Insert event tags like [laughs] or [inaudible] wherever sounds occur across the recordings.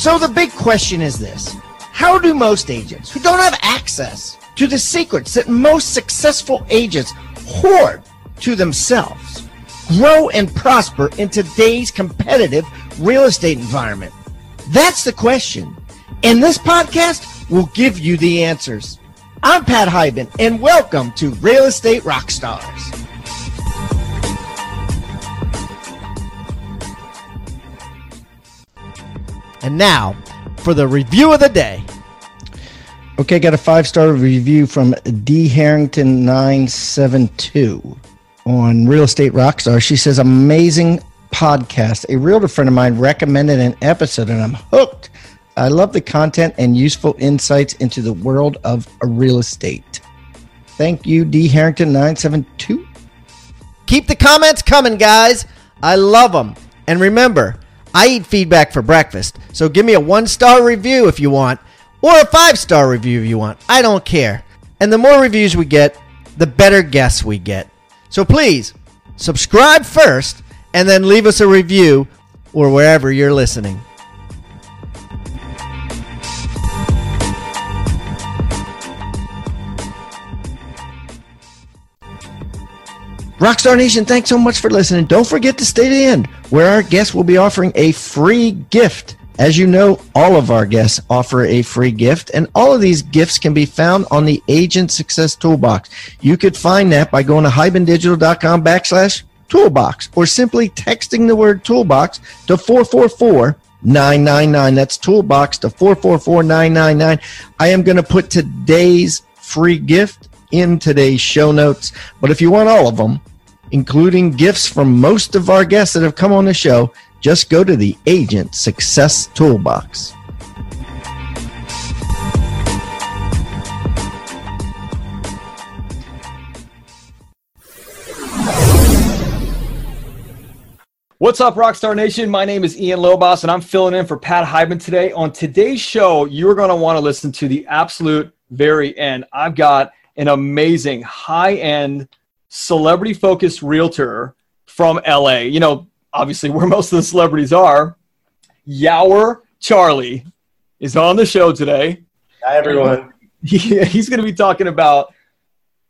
So the big question is this How do most agents who don't have access to the secrets that most successful agents hoard to themselves grow and prosper in today's competitive real estate environment? That's the question. And this podcast will give you the answers. I'm Pat Hiban, and welcome to Real Estate Rockstars. And now for the review of the day. Okay, got a five star review from D Harrington 972 on Real Estate Rockstar. She says, Amazing podcast. A realtor friend of mine recommended an episode, and I'm hooked. I love the content and useful insights into the world of real estate. Thank you, D Harrington 972. Keep the comments coming, guys. I love them. And remember, I eat feedback for breakfast, so give me a one star review if you want, or a five star review if you want. I don't care. And the more reviews we get, the better guests we get. So please, subscribe first and then leave us a review or wherever you're listening. Rockstar Nation, thanks so much for listening. Don't forget to stay to the end, where our guests will be offering a free gift. As you know, all of our guests offer a free gift, and all of these gifts can be found on the Agent Success Toolbox. You could find that by going to hibandigital.com backslash toolbox or simply texting the word toolbox to 444 999. That's toolbox to 444 999. I am going to put today's free gift in today's show notes, but if you want all of them, including gifts from most of our guests that have come on the show, just go to the Agent Success Toolbox. What's up, Rockstar Nation? My name is Ian Lobos, and I'm filling in for Pat Hiban today. On today's show, you're going to want to listen to the absolute very end. I've got an amazing high end celebrity focused realtor from LA. You know, obviously where most of the celebrities are. Yawar Charlie is on the show today. Hi, everyone. [laughs] He, he's going to be talking about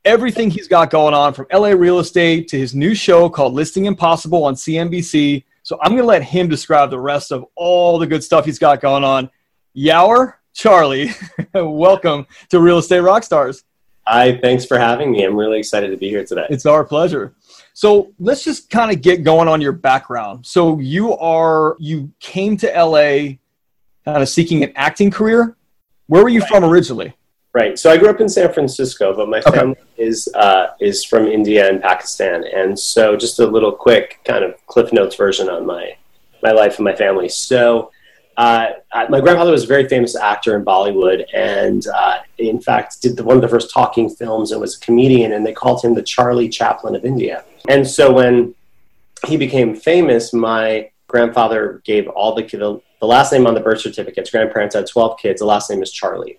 everything he's got going on from LA real estate to his new show called Listing Impossible on CNBC. So I'm going to let him describe the rest of all the good stuff he's got going on. Yawar Charlie, [laughs] welcome to Real Estate Rockstars. Hi, thanks for having me. I'm really excited to be here today. It's our pleasure. So let's just kind of get going on your background. So you are you came to LA kind of seeking an acting career. Where were you right. from originally? Right. So I grew up in San Francisco, but my family is uh, is from India and Pakistan, and so just a little quick kind of Cliff Notes version on my my life and my family. So uh, my grandfather was a very famous actor in Bollywood, and uh, in fact, did the, one of the first talking films and was a comedian, and they called him the Charlie Chaplin of India. And so when he became famous, my grandfather gave all the, the, the last name on the birth certificates. Grandparents had 12 kids. The last name is Charlie.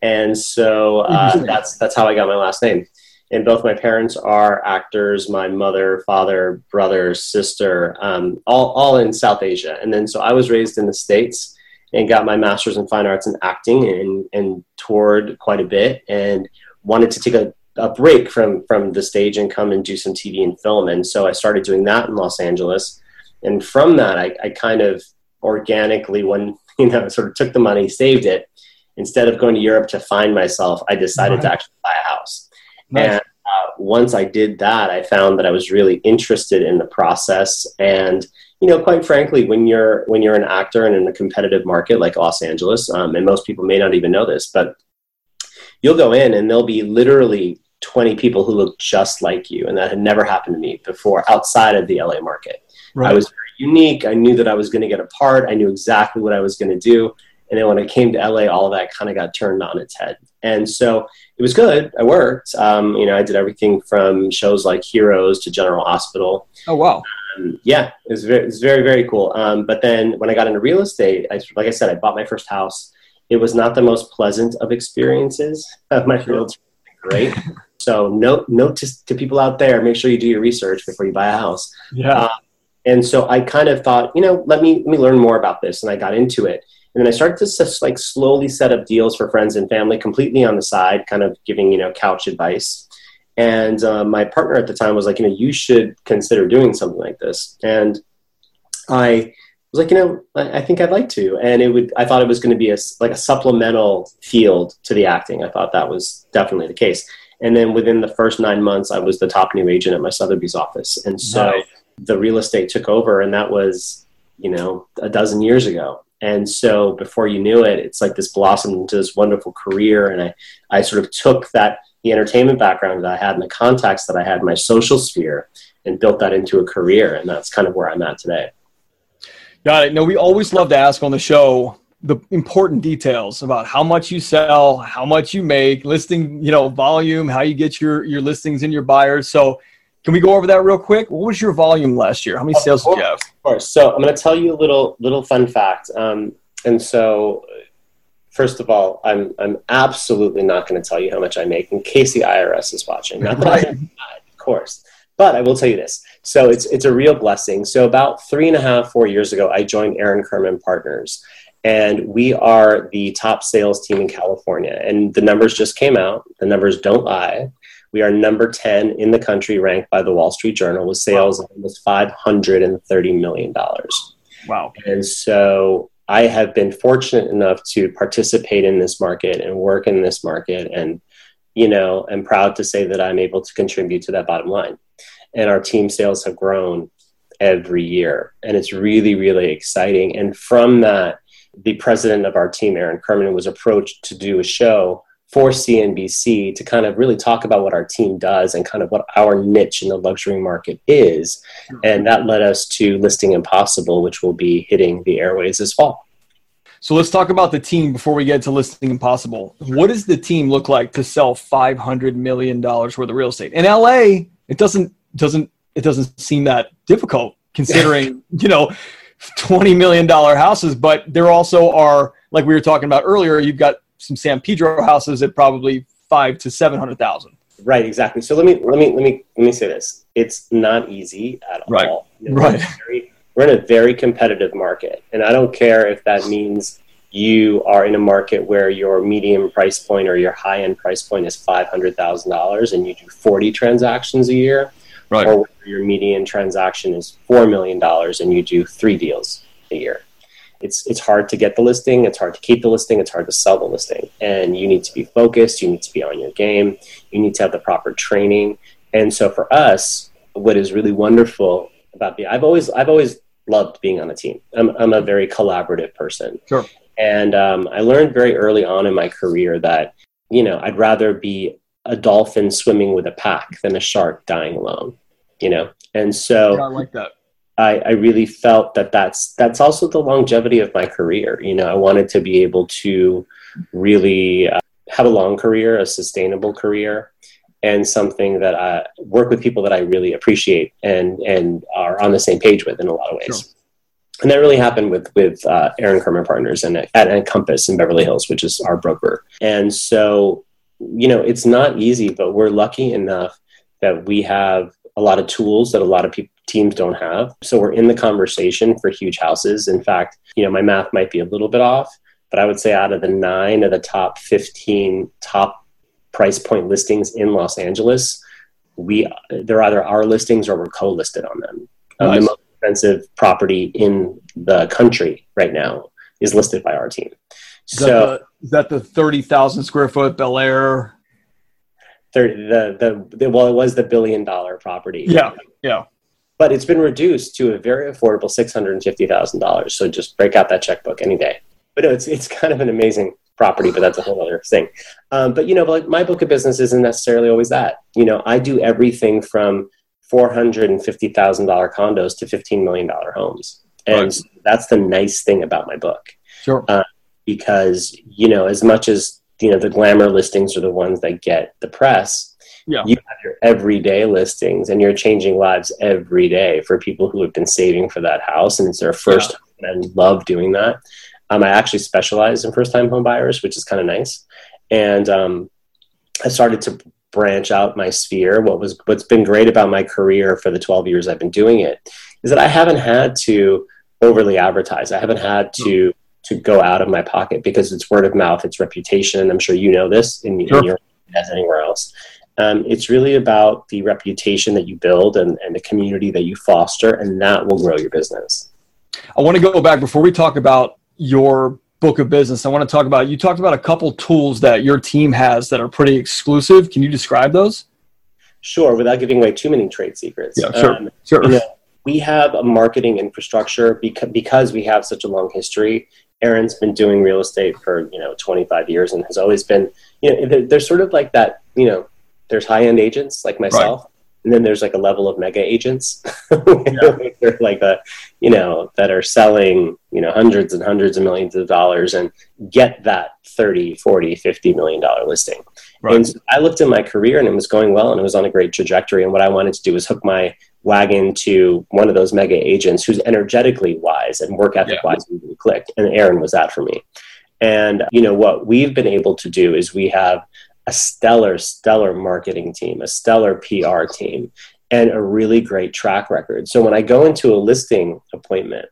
And so uh, [laughs] that's, that's how I got my last name and both my parents are actors my mother father brother sister um, all, all in south asia. And then so i was raised in the states and got my master's in fine arts and acting and, and toured quite a bit and wanted to take a, a break from from the stage and come and do some tv and film. And so i started doing that in los angeles. And from that i, I kind of organically when [laughs] you know sort of took the money saved it. Instead of going to europe to find myself i decided right. to actually buy a house Nice. And uh, once I did that, I found that I was really interested in the process. And you know, quite frankly, when you're when you're an actor and in a competitive market like Los Angeles, um, and most people may not even know this, but you'll go in and there'll be literally 20 people who look just like you, and that had never happened to me before outside of the LA market. Right. I was very unique. I knew that I was going to get a part. I knew exactly what I was going to do. And then when I came to LA, all of that kind of got turned on its head. And so it was good. I worked. Um, you know, I did everything from shows like Heroes to General Hospital. Oh wow! Um, yeah, it was very, it was very, very cool. Um, but then when I got into real estate, I, like I said, I bought my first house. It was not the most pleasant of experiences. Of my fields great. [laughs] so note note to, to, people out there: make sure you do your research before you buy a house. Yeah. Uh, and so I kind of thought, you know, let me let me learn more about this, and I got into it. And then I started to just like slowly set up deals for friends and family completely on the side, kind of giving, you know, couch advice. And uh, my partner at the time was like, you know, you should consider doing something like this. And I was like, you know, I, I think I'd like to. And it would, I thought it was going to be a, like a supplemental field to the acting. I thought that was definitely the case. And then within the first nine months, I was the top new agent at my Sotheby's office. And so nice. the real estate took over, and that was, you know, a dozen years ago. And so before you knew it, it's like this blossomed into this wonderful career. And I, I sort of took that, the entertainment background that I had and the contacts that I had in my social sphere and built that into a career. And that's kind of where I'm at today. Got it. No, we always love to ask on the show the important details about how much you sell, how much you make, listing, you know, volume, how you get your your listings and your buyers. So, can we go over that real quick? What was your volume last year? How many sales did you have? Of course. So, I'm going to tell you a little little fun fact. Um, and so, first of all, I'm I'm absolutely not going to tell you how much I make in case the IRS is watching. Not that right. I, of course. But I will tell you this. So it's it's a real blessing. So about three and a half, four years ago, I joined Aaron Kirman Partners and we are the top sales team in California. And the numbers just came out. The numbers don't lie. We are number 10 in the country, ranked by the Wall Street Journal, with sales wow. of almost $530 million. Wow. And so I have been fortunate enough to participate in this market and work in this market. And, you know, I'm proud to say that I'm able to contribute to that bottom line. And our team sales have grown every year. And it's really, really exciting. And from that, the president of our team, Aaron Kirman, was approached to do a show for CNBC to kind of really talk about what our team does and kind of what our niche in the luxury market is. Mm-hmm. And that led us to Listing Impossible, which will be hitting the airways this fall. So let's talk about the team before we get to Listing Impossible. What does the team look like to sell $500 million worth of real estate? In LA, it doesn't doesn't it doesn't seem that difficult considering, [laughs] you know, twenty million dollar houses, but there also are, like we were talking about earlier, you've got some San Pedro houses at probably five to seven hundred thousand. Right, exactly. So let me let me let me let me say this: it's not easy at right. all. right. Very, we're in a very competitive market, and I don't care if that means you are in a market where your medium price point or your high end price point is five hundred thousand dollars, and you do forty transactions a year right. or your median transaction is $4 million and you do three deals a year. It's, it's hard to get the listing, it's hard to keep the listing, it's hard to sell the listing. And you need to be focused, you need to be on your game, you need to have the proper training. And so for us, what is really wonderful about the I've always I've always loved being on a team. I'm I'm a very collaborative person. Sure. And um, I learned very early on in my career that you know I'd rather be a dolphin swimming with a pack than a shark dying alone you know and so yeah, i like that I, I really felt that that's that's also the longevity of my career you know i wanted to be able to really uh, have a long career a sustainable career and something that i work with people that i really appreciate and and are on the same page with in a lot of ways sure. And that really happened with with uh, Aaron Kirman Partners and at Encompass in Beverly Hills, which is our broker. And so, you know, it's not easy, but we're lucky enough that we have a lot of tools that a lot of people teams don't have. So we're in the conversation for huge houses. In fact, you know, my math might be a little bit off, but I would say out of the nine of the top 15 top price point listings in Los Angeles, we they're either our listings or we're co-listed on them. Nice. Um, the most expensive property in the country right now is listed by our team. Is so that the, is that the 30,000 square foot Bel Air 30, the, the, the, well, it was the billion dollar property. Yeah. Yeah. But it's been reduced to a very affordable $650,000. So just break out that checkbook any day. But no, it's, it's kind of an amazing property, but that's a whole other thing. Um, but you know, like my book of business isn't necessarily always that. You know, I do everything from $450,000 condos to $15 million homes. And right. that's the nice thing about my book. Sure. Uh, because, you know, as much as you know the glamour listings are the ones that get the press yeah. you have your everyday listings and you're changing lives every day for people who have been saving for that house and it's their first yeah. and I love doing that um, i actually specialize in first time home buyers which is kind of nice and um, i started to branch out my sphere what was what's been great about my career for the 12 years i've been doing it is that i haven't had to overly advertise i haven't had to to go out of my pocket because it's word of mouth, it's reputation, and I'm sure you know this in, sure. in your as anywhere else. Um, it's really about the reputation that you build and, and the community that you foster, and that will grow your business. I want to go back before we talk about your book of business. I want to talk about you talked about a couple tools that your team has that are pretty exclusive. Can you describe those? Sure, without giving away too many trade secrets. Yeah, sure. Um, sure. You know, we have a marketing infrastructure because, because we have such a long history. Aaron's been doing real estate for you know 25 years and has always been you know they're, they're sort of like that you know there's high end agents like myself, right. and then there's like a level of mega agents, [laughs] [laughs] they're like a you know that are selling you know hundreds and hundreds of millions of dollars and get that 30, 40, 50 million dollar listing. Right. And so I looked at my career and it was going well and it was on a great trajectory. And what I wanted to do was hook my wagon to one of those mega agents who's energetically wise and work ethic yeah. wise really clicked. And Aaron was that for me. And you know what we've been able to do is we have a stellar, stellar marketing team, a stellar PR team, and a really great track record. So when I go into a listing appointment,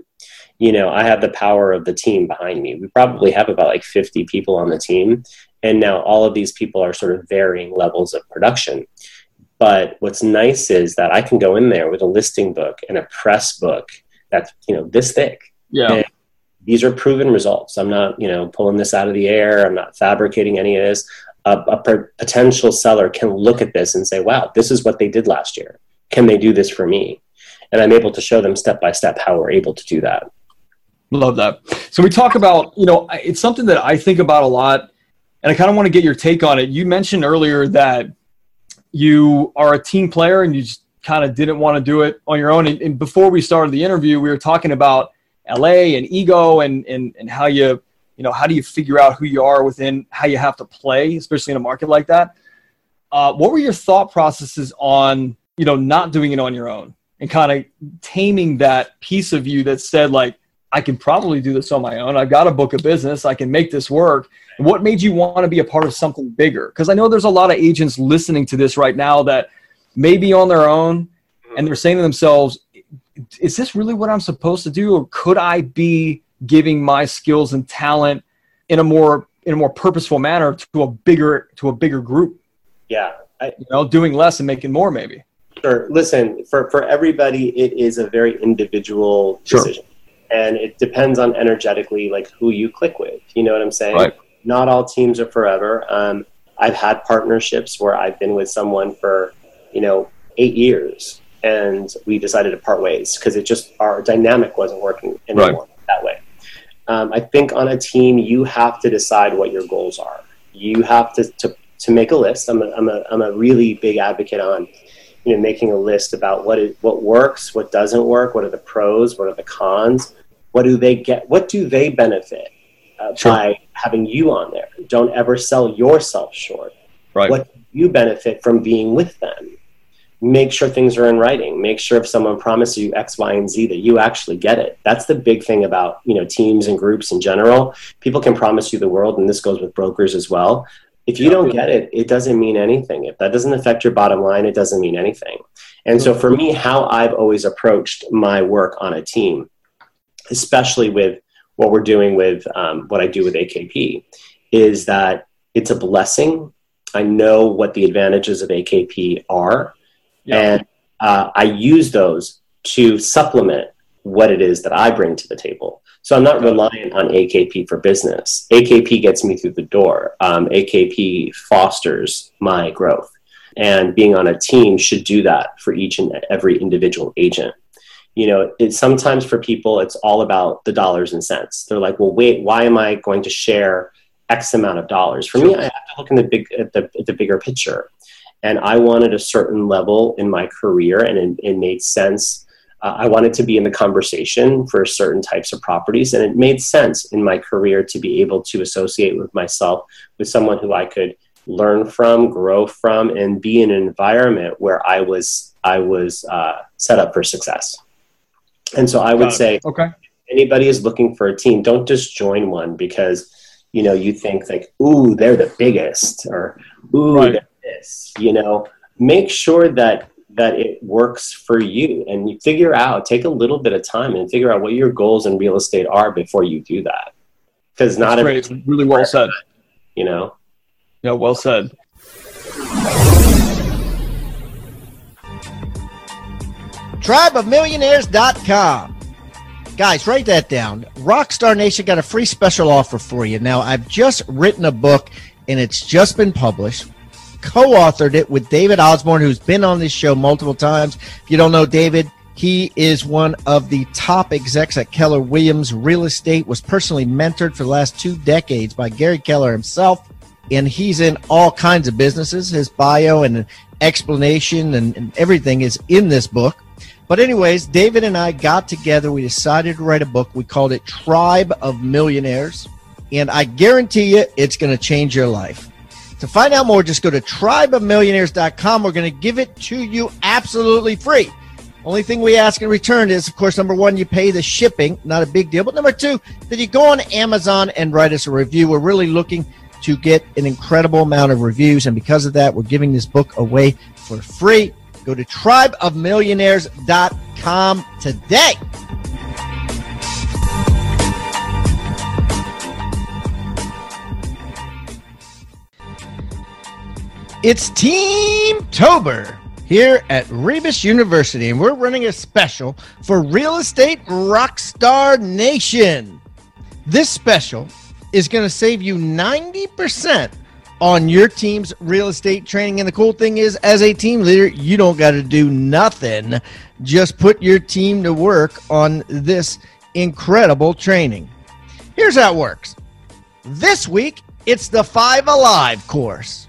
you know, I have the power of the team behind me. We probably have about like 50 people on the team. And now all of these people are sort of varying levels of production. But what's nice is that I can go in there with a listing book and a press book that's, you know, this thick. Yeah. And these are proven results. I'm not, you know, pulling this out of the air. I'm not fabricating any of this a, a potential seller can look at this and say, wow, this is what they did last year. Can they do this for me? And I'm able to show them step by step how we're able to do that. Love that. So we talk about, you know, it's something that I think about a lot, and I kind of want to get your take on it. You mentioned earlier that you are a team player and you just kind of didn't want to do it on your own. And, and before we started the interview, we were talking about LA and ego and, and, and how you you know how do you figure out who you are within how you have to play especially in a market like that? Uh, what were your thought processes on you know not doing it on your own and kind of taming that piece of you that said like i can probably do this on my own. I've got a book of business. I can make this work. What made you want to be a part of something bigger? Because i know there's a lot of agents listening to this right now that may be on their own and they're saying to themselves is this really what i'm supposed to do? Or could i be giving my skills and talent in a more in a more purposeful manner to a bigger to a bigger group. Yeah, I, you know, doing less and making more maybe. Sure. Listen, for for everybody, it is a very individual decision, sure. and it depends on energetically like who you click with. You know what I'm saying? Right. Not all teams are forever. Um, I've had partnerships where I've been with someone for you know eight years, and we decided to part ways because it just our dynamic wasn't working anymore right. that way. Um, I think on a team, you have to decide what your goals are. You have to, to, to make a list. I'm a, I'm, a, I'm a really big advocate on you know, making a list about what is, what works, what doesn't work, what are the pros, what are the cons, what do they get, what do they benefit uh, sure. by having you on there. Don't ever sell yourself short. Right. What do you benefit from being with them? Make sure things are in writing. Make sure if someone promises you x y and z that you actually get it. That's the big thing about you know teams and groups in general. People can promise you the world and this goes with brokers as well. If you don't get it it doesn't mean anything. If that doesn't affect your bottom line it doesn't mean anything. And so for me how i've always approached my work on a team especially with what we're doing with um, what i do with akp is that it's a blessing. I know what the advantages of akp are and uh, I use those to supplement what it is that I bring to the table. So I'm not reliant on AKP for business. AKP gets me through the door. Um, AKP fosters my growth. And being on a team should do that for each and every individual agent. You know, it, sometimes for people, it's all about the dollars and cents. They're like, well, wait, why am I going to share X amount of dollars? For me, I have to look in the big at the, at the bigger picture and I wanted a certain level in my career, and it, it made sense. Uh, I wanted to be in the conversation for certain types of properties, and it made sense in my career to be able to associate with myself with someone who I could learn from, grow from, and be in an environment where I was I was uh, set up for success. And so I would say, okay, anybody is looking for a team, don't just join one because you know you think like, ooh, they're the biggest, or ooh, right this you know make sure that that it works for you and you figure out take a little bit of time and figure out what your goals in real estate are before you do that because not every, really well said. You know. Yeah, well said. Tribeofmillionaires.com. Guys, write that down. Rockstar Nation got a free special offer for you. Now, I've just written a book and it's just been published. Co authored it with David Osborne, who's been on this show multiple times. If you don't know David, he is one of the top execs at Keller Williams Real Estate, was personally mentored for the last two decades by Gary Keller himself. And he's in all kinds of businesses. His bio and explanation and, and everything is in this book. But, anyways, David and I got together. We decided to write a book. We called it Tribe of Millionaires. And I guarantee you it's going to change your life. To find out more, just go to tribeofmillionaires.com. We're going to give it to you absolutely free. Only thing we ask in return is, of course, number one, you pay the shipping, not a big deal. But number two, that you go on Amazon and write us a review. We're really looking to get an incredible amount of reviews. And because of that, we're giving this book away for free. Go to tribeofmillionaires.com today. It's Team Tober here at Rebus University, and we're running a special for Real Estate Rockstar Nation. This special is going to save you 90% on your team's real estate training. And the cool thing is, as a team leader, you don't got to do nothing. Just put your team to work on this incredible training. Here's how it works this week, it's the Five Alive course.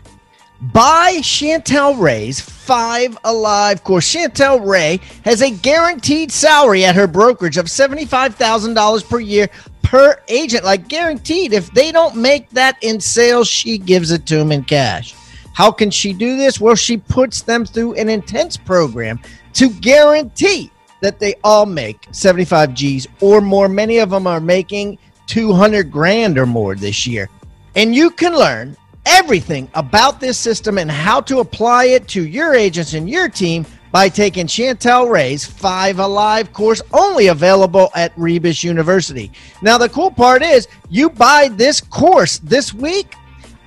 Buy Chantel Ray's Five Alive course. Chantel Ray has a guaranteed salary at her brokerage of $75,000 per year per agent, like guaranteed. If they don't make that in sales, she gives it to them in cash. How can she do this? Well, she puts them through an intense program to guarantee that they all make 75 G's or more. Many of them are making 200 grand or more this year. And you can learn everything about this system and how to apply it to your agents and your team by taking Chantel Ray's Five Alive course, only available at Rebus University. Now, the cool part is you buy this course this week,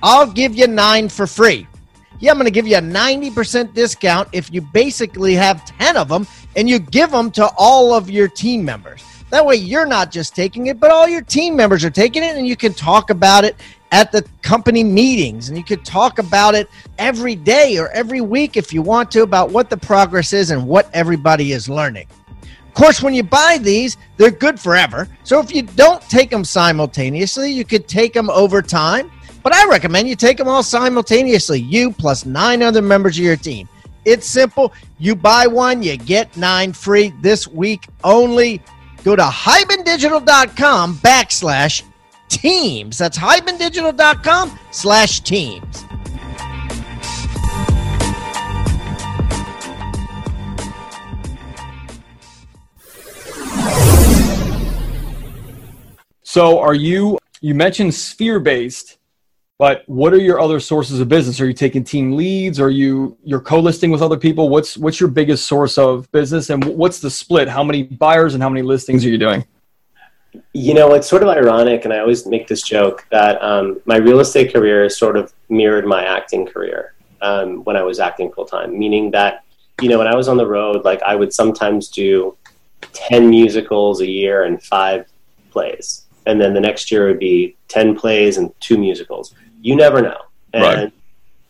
I'll give you nine for free. Yeah, I'm going to give you a 90% discount if you basically have 10 of them and you give them to all of your team members. That way, you're not just taking it, but all your team members are taking it, and you can talk about it at the company meetings and you could talk about it every day or every week if you want to about what the progress is and what everybody is learning. Of course, when you buy these, they're good forever. So if you don't take them simultaneously, you could take them over time. But I recommend you take them all simultaneously, you plus nine other members of your team. It's simple. You buy one, you get nine free this week only. Go to hibandigital.com backslash teams. That's hibandigital.com slash teams. So are you you mentioned sphere based, but what are your other sources of business? Are you taking team leads? Are you you're co-listing with other people? What's what's your biggest source of business and what's the split? How many buyers and how many listings are you doing? You know, it's sort of ironic, and I always make this joke that um, my real estate career sort of mirrored my acting career um, when I was acting full time, meaning that, you know, when I was on the road, like I would sometimes do 10 musicals a year and five plays. And then the next year would be 10 plays and two musicals. You never know. And, right.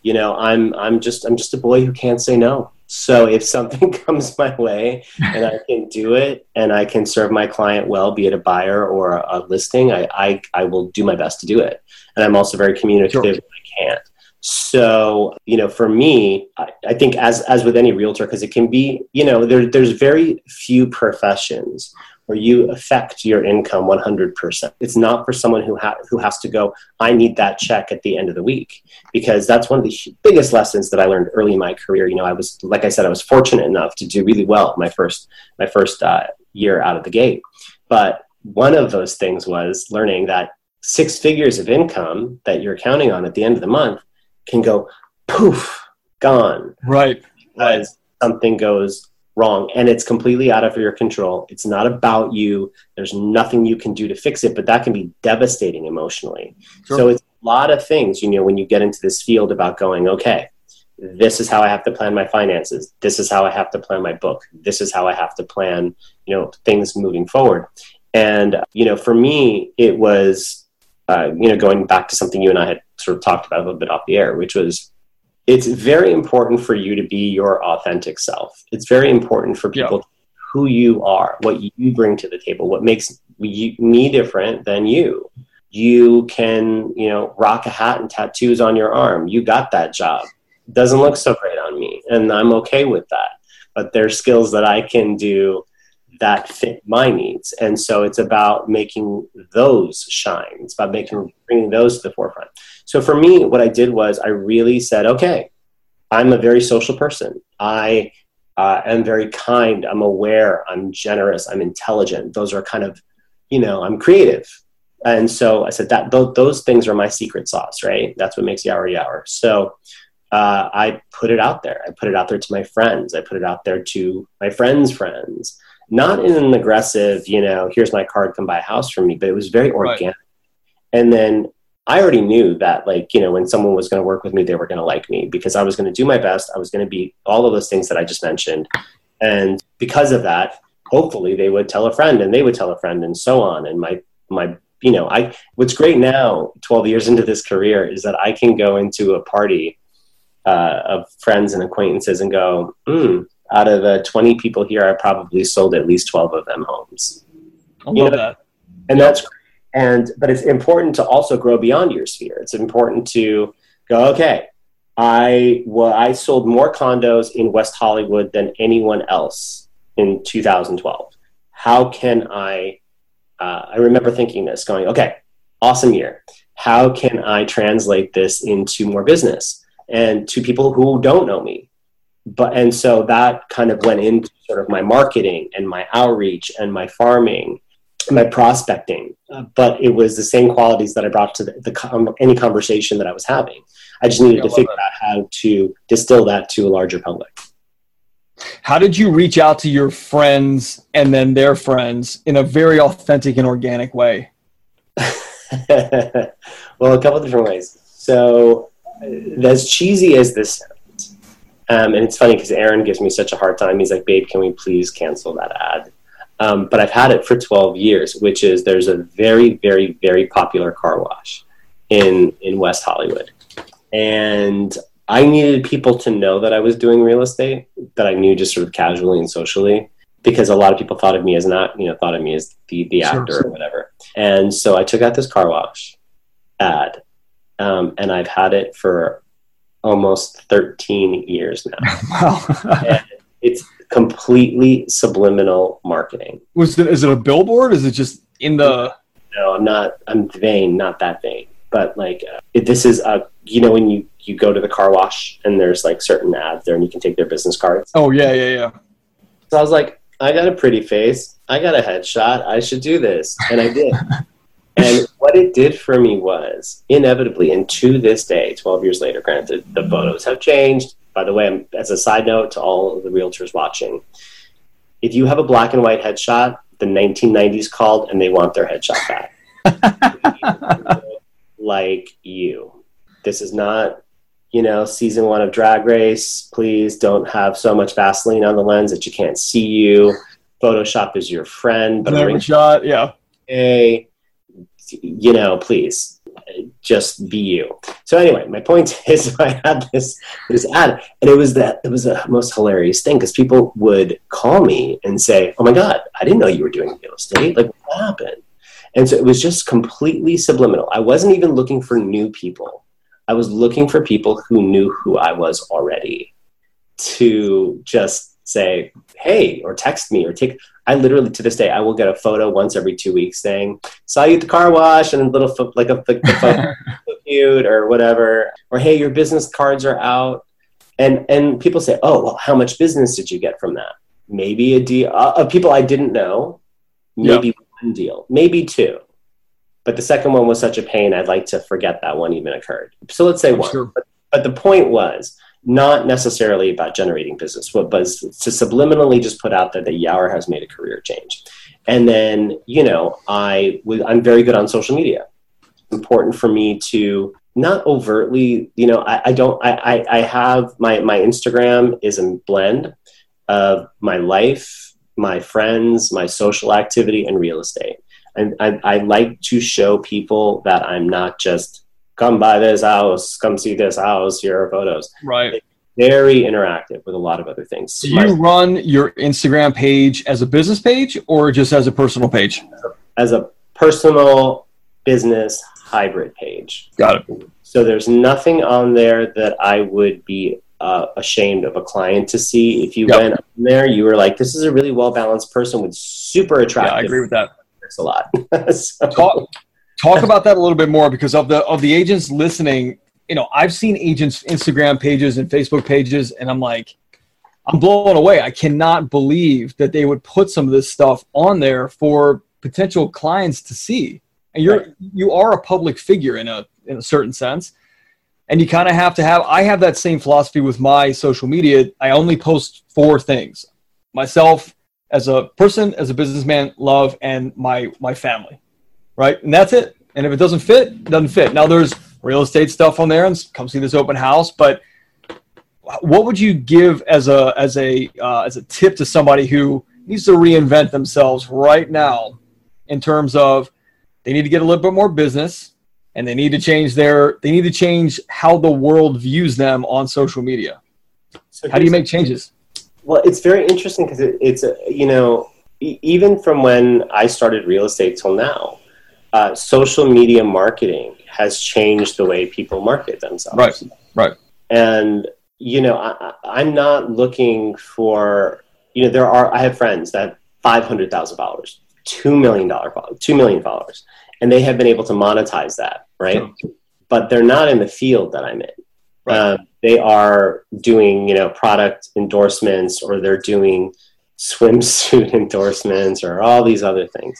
you know, I'm, I'm just, I'm just a boy who can't say no. So if something [laughs] comes my way and I can do it and I can serve my client well, be it a buyer or a, listing, I, I, I will do my best to do it. And I'm also very communicative sure. I can't. So, you know, for me, I, I think as, as with any realtor, because it can be, you know, there, there's very few professions where you affect your income 100%. It's not for someone who, ha- who has to go, I need that check at the end of the week, because that's one of the biggest lessons that I learned early in my career. You know, I was, like I said, I was fortunate enough to do really well my first, my first uh, year out of the gate. But one of those things was learning that six figures of income that you're counting on at the end of the month can go poof, gone. Right. Because something goes wrong and it's completely out of your control. It's not about you. There's nothing you can do to fix it, but that can be devastating emotionally. Sure. So it's a lot of things, you know, when you get into this field about going, okay, this is how I have to plan my finances. This is how I have to plan my book. This is how I have to plan, you know, things moving forward. And, you know, for me, it was, uh, you know, going back to something you and I had sort of talked about a little bit off the air, which was it's very important for you to be your authentic self. It's very important for people yeah. who you are, what you bring to the table, what makes you, me different than you. You can, you know, rock a hat and tattoos on your arm. You got that job. doesn't look so great on me, and I'm okay with that. But there's skills that I can do that fit my needs, and so it's about making those shine. It's about making bringing those to the forefront. So for me, what I did was I really said, okay, I'm a very social person. I uh, am very kind. I'm aware. I'm generous. I'm intelligent. Those are kind of, you know, I'm creative. And so I said that th- those things are my secret sauce, right? That's what makes Yawar Yawar. So uh, I put it out there. I put it out there to my friends. I put it out there to my friends' friends. Not in an aggressive, you know, here's my card, come buy a house from me, but it was very organic. Right. And then I already knew that, like, you know, when someone was going to work with me, they were going to like me because I was going to do my best. I was going to be all of those things that I just mentioned. And because of that, hopefully they would tell a friend and they would tell a friend and so on. And my, my, you know, I, what's great now, 12 years into this career, is that I can go into a party uh, of friends and acquaintances and go, hmm, out of the 20 people here, I probably sold at least 12 of them homes. I love you know? that. And that's and but it's important to also grow beyond your sphere it's important to go okay i well i sold more condos in west hollywood than anyone else in 2012 how can i uh, i remember thinking this going okay awesome year how can i translate this into more business and to people who don't know me but and so that kind of went into sort of my marketing and my outreach and my farming my prospecting, uh, but it was the same qualities that I brought to the, the any conversation that I was having. I just needed yeah, to figure that. out how to distill that to a larger public. How did you reach out to your friends and then their friends in a very authentic and organic way? [laughs] well, a couple different ways. So, uh, as cheesy as this um, and it's funny because Aaron gives me such a hard time. He's like, "Babe, can we please cancel that ad?" Um, but I've had it for 12 years, which is there's a very, very, very popular car wash in in West Hollywood, and I needed people to know that I was doing real estate, that I knew just sort of casually and socially, because a lot of people thought of me as not, you know, thought of me as the the actor sure, sure. or whatever. And so I took out this car wash ad, um, and I've had it for almost 13 years now. [laughs] Wow. it's completely subliminal marketing. Was it, is it a billboard? Is it just in the? No, I'm not. I'm vain, not that vain. But like, uh, this is a you know when you you go to the car wash and there's like certain ads there and you can take their business cards. Oh yeah, yeah, yeah. So I was like, I got a pretty face. I got a headshot. I should do this, and I did. [laughs] and what it did for me was inevitably, and to this day, 12 years later, granted, the photos have changed by the way, as a side note to all of the realtors watching, if you have a black and white headshot, the 1990s called and they want their headshot back. [laughs] like you. This is not, you know, season one of Drag Race. Please don't have so much Vaseline on the lens that you can't see you. Photoshop is your friend. But shot, yeah. Hey, you know, please just be you. So anyway, my point [laughs] is I had this this ad and it was that it was the most hilarious thing because people would call me and say, Oh my God, I didn't know you were doing real estate. Like what happened? And so it was just completely subliminal. I wasn't even looking for new people. I was looking for people who knew who I was already to just say, hey, or text me or take I literally to this day I will get a photo once every two weeks saying saw you at the car wash and a little fo- like a, like photo [laughs] cute or whatever or hey your business cards are out. And and people say oh well how much business did you get from that? Maybe a deal uh, of people I didn't know. Maybe yep. one deal. Maybe two. But the second one was such a pain I'd like to forget that one even occurred. So let's say one. sure. but, but the point was not necessarily about generating business, but, to subliminally just put out there that Yawar has made a career change. And then, you know, I I'm very good on social media. It's important for me to not overtly, you know, I, I don't, I, I have my, my Instagram is a blend of my life, my friends, my social activity, and real estate. And I, I like to show people that I'm not just come by this house, come see this house, here are photos. Right. very interactive with a lot of other things. Do you run your Instagram page as a business page or just as a personal page? As a personal business hybrid page. Got it. So there's nothing on there that I would be uh, ashamed of a client to see. If you yep. went on there, you were like, "This is a really well balanced person with super attractive." Yeah, I agree with that. There's [laughs] a lot. [laughs] so. talk, talk about that a little bit more because of the of the agents listening. You know, I've seen agents' Instagram pages and Facebook pages, and I'm like, I'm blown away. I cannot believe that they would put some of this stuff on there for potential clients to see. And you're right. you are a public figure in a in a certain sense. And you kind of have to have I have that same philosophy with my social media. I only post four things. Myself as a person, as a businessman, love and my my family. Right? And that's it. And if it doesn't fit, it doesn't fit. Now there's real estate stuff on there and come see this open house, but what would you give as a as a uh, as a tip to somebody who needs to reinvent themselves right now in terms of they need to get a little bit more business and they need to change their they need to change how the world views them on social media so how do you make changes well it's very interesting because it, it's a, you know even from when i started real estate till now uh, social media marketing has changed the way people market themselves right right and you know I, i'm not looking for you know there are i have friends that have $500000 $2 million followers, 2 million followers and they have been able to monetize that, right? Sure. But they're not in the field that I'm in. Right. Uh, they are doing, you know, product endorsements or they're doing swimsuit [laughs] endorsements or all these other things.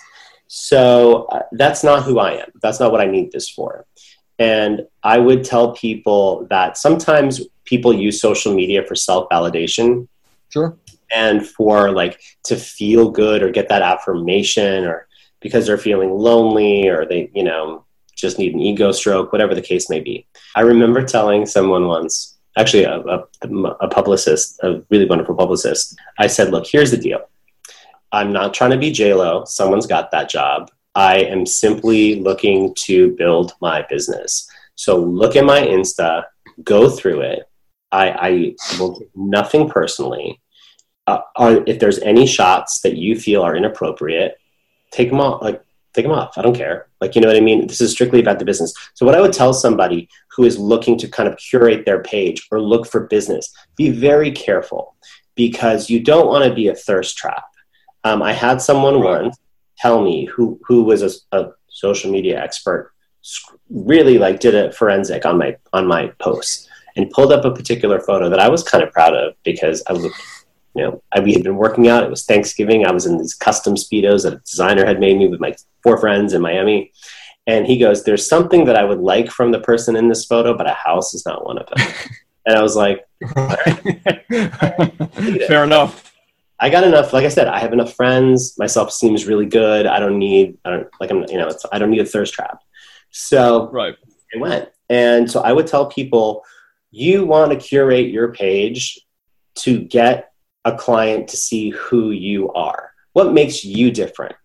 So uh, that's not who I am. That's not what I need this for. And I would tell people that sometimes people use social media for self validation. Sure. And for like to feel good or get that affirmation or because they're feeling lonely or they, you know, just need an ego stroke, whatever the case may be. I remember telling someone once, actually a, a, a publicist, a really wonderful publicist, I said, look, here's the deal. I'm not trying to be JLo. Someone's got that job. I am simply looking to build my business. So look at my Insta, go through it. I, I will do nothing personally. Uh, are, if there's any shots that you feel are inappropriate, take them off. Like, take them off. I don't care. Like, you know what I mean? This is strictly about the business. So, what I would tell somebody who is looking to kind of curate their page or look for business, be very careful because you don't want to be a thirst trap. Um, I had someone once tell me who who was a, a social media expert, really like did a forensic on my on my posts and pulled up a particular photo that I was kind of proud of because I looked you know, I, we had been working out. It was Thanksgiving. I was in these custom speedos that a designer had made me with my four friends in Miami. And he goes, "There's something that I would like from the person in this photo, but a house is not one of them." [laughs] and I was like, [laughs] "Fair enough." I got enough. Like I said, I have enough friends. My self esteem is really good. I don't need. I don't like. I'm. You know. I don't need a thirst trap. So right. I went, and so I would tell people, you want to curate your page to get a client to see who you are. What makes you different?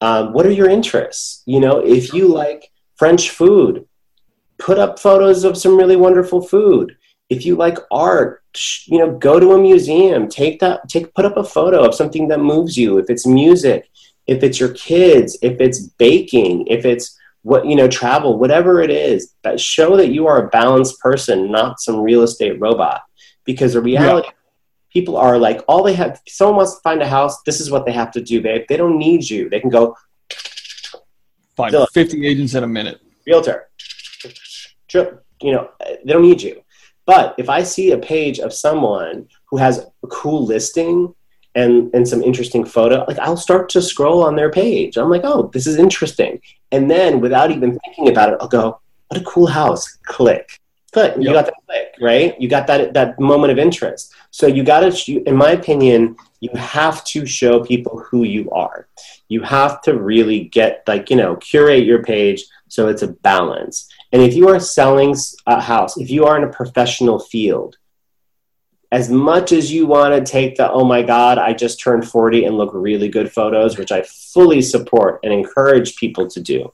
Um, what are your interests? You know, if you like French food, put up photos of some really wonderful food. If you like art, you know, go to a museum, take that, take, put up a photo of something that moves you. If it's music, if it's your kids, if it's baking, if it's what you know, travel, whatever it is, that show that you are a balanced person, not some real estate robot. Because the reality yeah people are like, all they have, someone wants to find a house, this is what they have to do. They, they don't need you. They can go, find 50 agents in a minute. Realtor. You know, they don't need you. But if I see a page of someone who has a cool listing and, and some interesting photo, like I'll start to scroll on their page. I'm like, oh, this is interesting. And then without even thinking about it, I'll go, what a cool house. Click. But you got that click, right? You got that that moment of interest. So you got to, in my opinion, you have to show people who you are. You have to really get like you know curate your page so it's a balance. And if you are selling a house, if you are in a professional field, as much as you want to take the oh my god i just turned 40 and look really good photos which i fully support and encourage people to do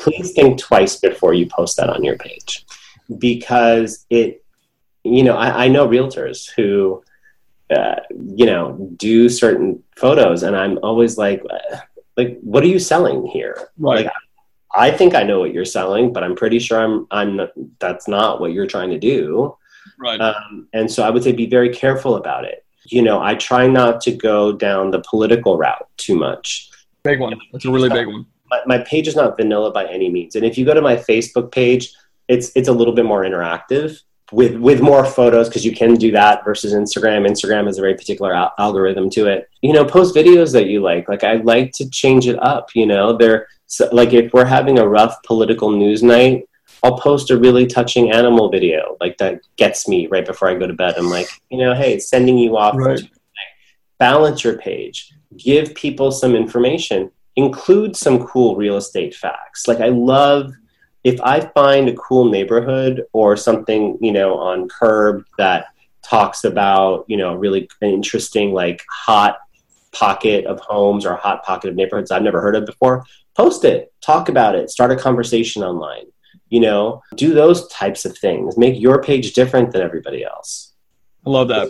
please think twice before you post that on your page. Because it you know i, I know realtors who uh, you know do certain photos and i'm always like like what are you selling here? Right. Like, i think i know what you're selling but i'm pretty sure i'm i'm that's not what you're trying to do Right. Um, and so I would say be very careful about it. You know, I try not to go down the political route too much. Big one. That's a really big one. My, my page is not vanilla by any means. And if you go to my Facebook page, it's it's a little bit more interactive with with more photos because you can do that versus Instagram. Instagram has a very particular al- algorithm to it. You know, post videos that you like. Like I like to change it up. You know, they're so, like if we're having a rough political news night, I'll post a really touching animal video like that gets me right before I go to bed. I'm like, you know, hey, sending you off. Right. Balance your page. Give people some information. Include some cool real estate facts. Like I love if I find a cool neighborhood or something, you know, on Curb that talks about, you know, really interesting like hot pocket of homes or hot pocket of neighborhoods I've never heard of before, post it, talk about it, start a conversation online. You know do those types of things. Make your page different than everybody else. I love that.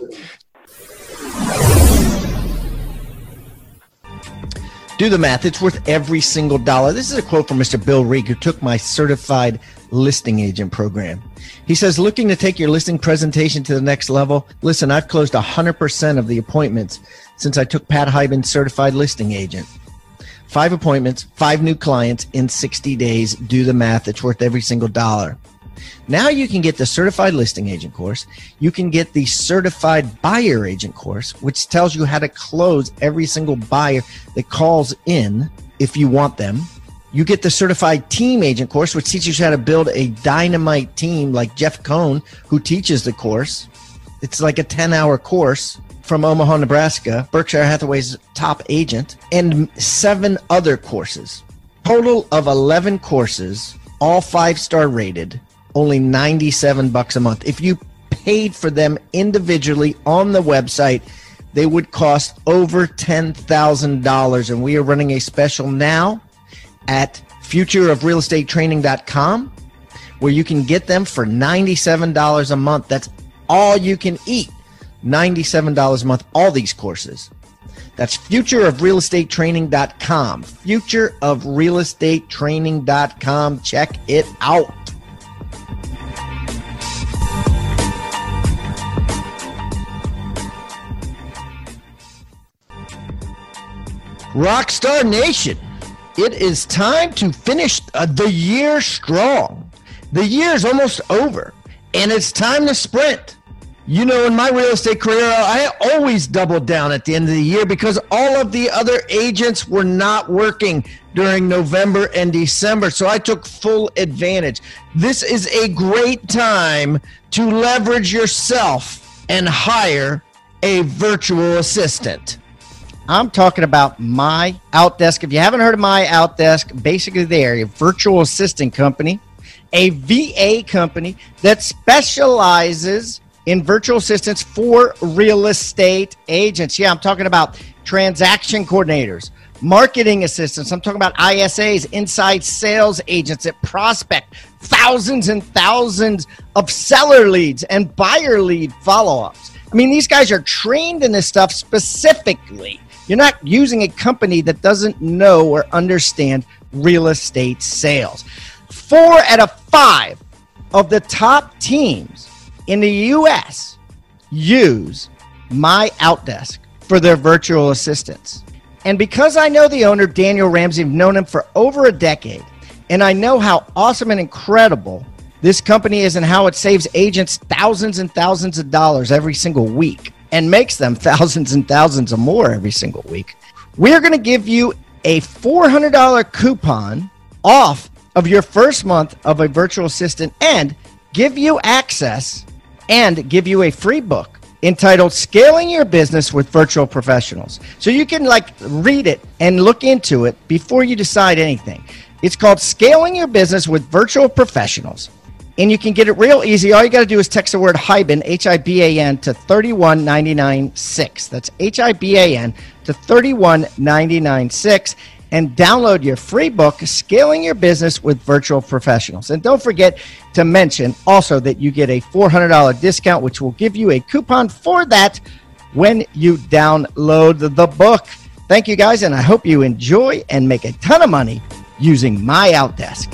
Do the math. It's worth every single dollar. This is a quote from mr bill reek who took my certified listing agent program. He says looking to take your listing presentation to the next level? Listen i've closed 100% of the appointments since i took pat Hiban's certified listing agent Five appointments, five new clients in 60 days. Do the math. It's worth every single dollar. Now you can get the certified listing agent course. You can get the certified buyer agent course, which tells you how to close every single buyer that calls in if you want them. You get the certified team agent course, which teaches you how to build a dynamite team like Jeff Cohn, who teaches the course. It's like a 10 hour course from Omaha, Nebraska, Berkshire Hathaway's top agent, and seven other courses. Total of 11 courses, all five star rated, only 97 bucks a month. If you paid for them individually on the website, they would cost over $10,000. And we are running a special now at futureofrealestatetraining.com where you can get them for $97 a month. That's all you can eat. $97 a month, all these courses. That's futureofrealestatetraining.com. Futureofrealestatetraining.com. Check it out. Rockstar Nation, it is time to finish uh, the year strong. The year is almost over, and it's time to sprint. You know, in my real estate career, I always doubled down at the end of the year because all of the other agents were not working during November and December. So I took full advantage. This is a great time to leverage yourself and hire a virtual assistant. I'm talking about My Outdesk. If you haven't heard of My Outdesk, basically they're a virtual assistant company, a VA company that specializes in virtual assistants for real estate agents. Yeah, I'm talking about transaction coordinators, marketing assistants. I'm talking about ISAs, inside sales agents that prospect thousands and thousands of seller leads and buyer lead follow ups. I mean, these guys are trained in this stuff specifically. You're not using a company that doesn't know or understand real estate sales. Four out of five of the top teams in the US use my Outdesk for their virtual assistants. And because I know the owner, Daniel Ramsey, I've known him for over a decade, and I know how awesome and incredible this company is and how it saves agents thousands and thousands of dollars every single week and makes them [laughs] thousands and thousands of more every single week. We're going to give you a $400 coupon off of your first month of a virtual assistant and give you access and give you a free book entitled Scaling Your Business with Virtual Professionals. So you can like read it and look into it before you decide anything. It's called Scaling Your Business with Virtual Professionals. And you can get it real easy. All you got to do is text the word HIBAN, H I B A N, to 31996. That's H I B A N to 31996 and download your free book, Scaling Your Business with Virtual Professionals. And don't forget to mention also that you get a $400 discount, which will give you a coupon for that when you download the book. Thank you guys, and I hope you enjoy and make a ton of money using my Outdesk.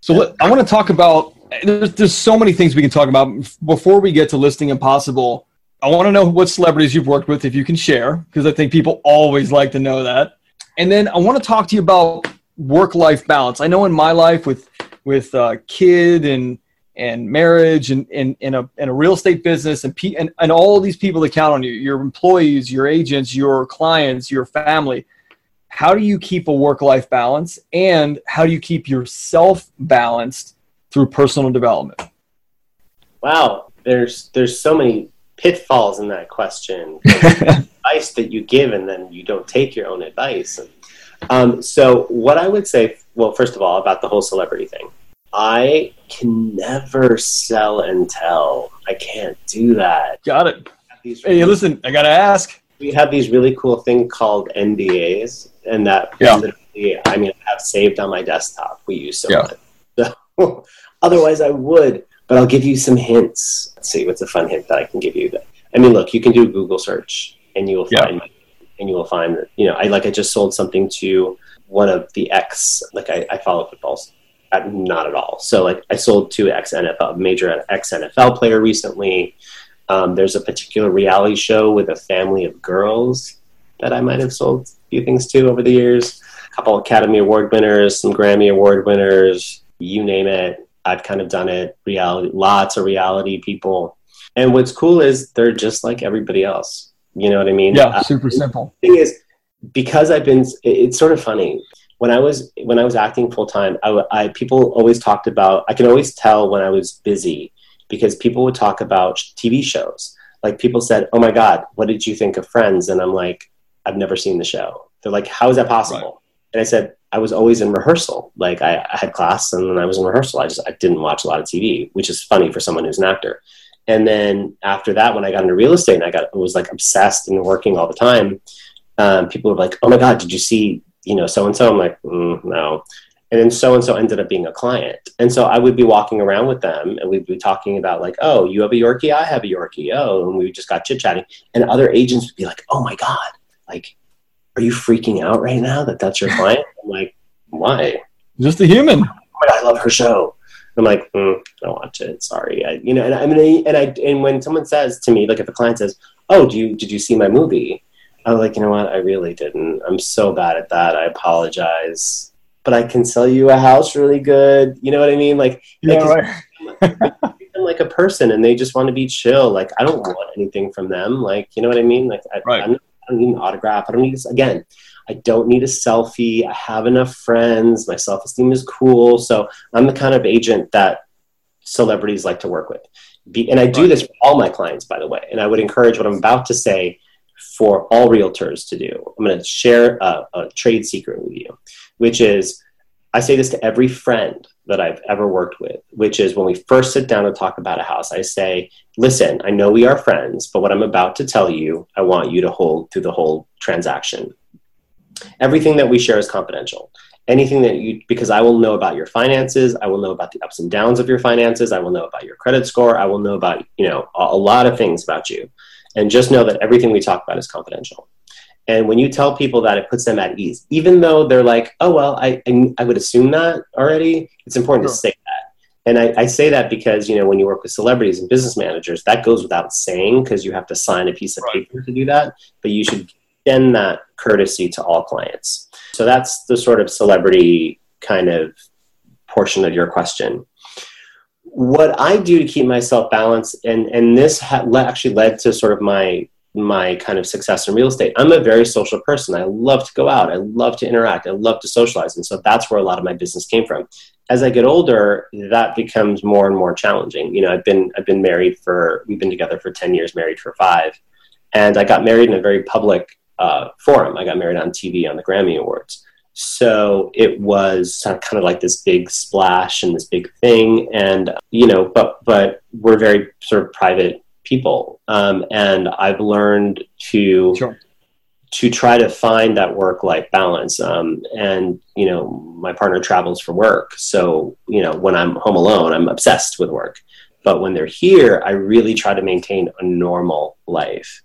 So I want to talk about. There's, there's so many things we can talk about before we get to listing impossible. I want to know what celebrities you've worked with, if you can share, because I think people always like to know that. And then I want to talk to you about work-life balance. I know in my life with with uh, kid and and marriage and in in a in a real estate business and, and and all these people that count on you, your employees, your agents, your clients, your family how do you keep a work life balance and how do you keep yourself balanced through personal development wow there's there's so many pitfalls in that question [laughs] advice that you give and then you don't take your own advice um, so what i would say well first of all about the whole celebrity thing i can never sell and tell i can't do that got it hey listen i gotta ask we have these really cool thing called ndas and that yeah. literally, I mean, I have saved on my desktop. We use so yeah. much. [laughs] So, otherwise, I would, but I'll give you some hints. Let's see, what's a fun hint that I can give you? That I mean, look, you can do a Google search, and you will find, yeah. and you will find, you know, I like I just sold something to one of the ex, like I, I follow footballs. Not at all. So, like, I sold to ex NFL, major ex NFL player recently. Um, there's a particular reality show with a family of girls that I might have sold a few things to over the years. A couple Academy Award winners, some Grammy Award winners, you name it. I've kind of done it. Reality, lots of reality people. And what's cool is they're just like everybody else. You know what I mean? Yeah, uh, super uh, simple. thing is, because I've been, it's sort of funny. When I was when I was acting full time, I, I people always talked about. I can always tell when I was busy because people would talk about TV shows. Like people said, "Oh my God, what did you think of Friends?" And I'm like, I've never seen the show. They're like, how is that possible? Right. And I said, I was always in rehearsal. Like I, I, had class and then I was in rehearsal. I just I didn't watch a lot of TV, which is funny for someone who's an actor. And then after that, when I got into real estate and I got was like obsessed and working all the time, um, people were like, "Oh my god, did you see you know so and so?" I'm like, mm, "No." And then so and so ended up being a client, and so I would be walking around with them, and we'd be talking about like, "Oh, you have a Yorkie, I have a Yorkie." Oh, and we just got chit chatting, and other agents would be like, "Oh my god, like are you freaking out right now that that's your client? I'm like, why? Just a human. I love her show. I'm like, mm, I don't watch it. Sorry. I, you know, and I mean, and I, and when someone says to me, like if a client says, oh, do you, did you see my movie? I'm like, you know what? I really didn't. I'm so bad at that. I apologize. But I can sell you a house really good. You know what I mean? Like, yeah, like, right. [laughs] like a person and they just want to be chill. Like, I don't want anything from them. Like, you know what I mean? Like, I, right. I'm not I don't need an autograph. I don't need this. Again, I don't need a selfie. I have enough friends. My self esteem is cool. So I'm the kind of agent that celebrities like to work with. Be, and I do this for all my clients, by the way. And I would encourage what I'm about to say for all realtors to do. I'm going to share a, a trade secret with you, which is I say this to every friend that I've ever worked with, which is when we first sit down to talk about a house, I say, listen, I know we are friends, but what I'm about to tell you, I want you to hold through the whole transaction. Everything that we share is confidential. Anything that you, because I will know about your finances, I will know about the ups and downs of your finances, I will know about your credit score, I will know about, you know, a, a lot of things about you. And just know that everything we talk about is confidential. And when you tell people that, it puts them at ease. Even though they're like, oh, well, I, I, I would assume that already, it's important sure. to say that. And I, I, say that because, you know, when you work with celebrities and business managers, that goes without saying because you have to sign a piece of right. paper to do that. But you should extend that courtesy to all clients. So that's the sort of celebrity kind of portion of your question. What I do to keep myself balanced, and, and this ha- actually led to sort of my my kind of success in real estate. I'm a very social person. I love to go out. I love to interact. I love to socialize. And so that's where a lot of my business came from. As I get older, that becomes more and more challenging. You know, I've been I've been married for we've been together for 10 years, married for 5. And I got married in a very public uh, forum. I got married on TV on the Grammy Awards. So it was kind of like this big splash and this big thing. And, you know, but, but we're very sort of private people. Um, and I've learned to, sure. to try to find that work life balance. Um, and, you know, my partner travels for work. So, you know, when I'm home alone, I'm obsessed with work. But when they're here, I really try to maintain a normal life.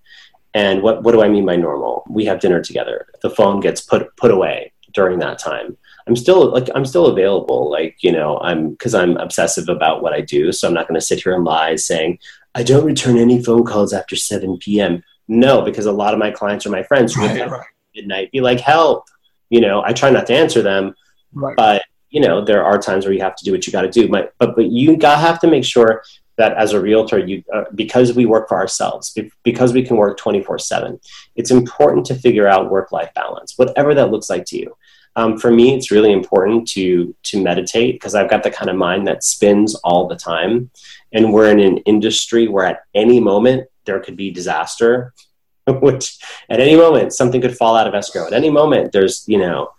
And what, what do I mean by normal? We have dinner together. The phone gets put put away during that time. I'm still like I'm still available. Like you know, I'm because I'm obsessive about what I do. So I'm not going to sit here and lie saying I don't return any phone calls after 7 p.m. No, because a lot of my clients are my friends who right, right. midnight be like, help. You know, I try not to answer them, right. but you know, there are times where you have to do what you got to do. but but you got have to make sure that as a realtor, you uh, because we work for ourselves, because we can work 24 7, it's important to figure out work life balance, whatever that looks like to you. Um, for me, it's really important to to meditate because I've got the kind of mind that spins all the time, and we're in an industry where at any moment there could be disaster, [laughs] which at any moment something could fall out of escrow. At any moment, there's you know,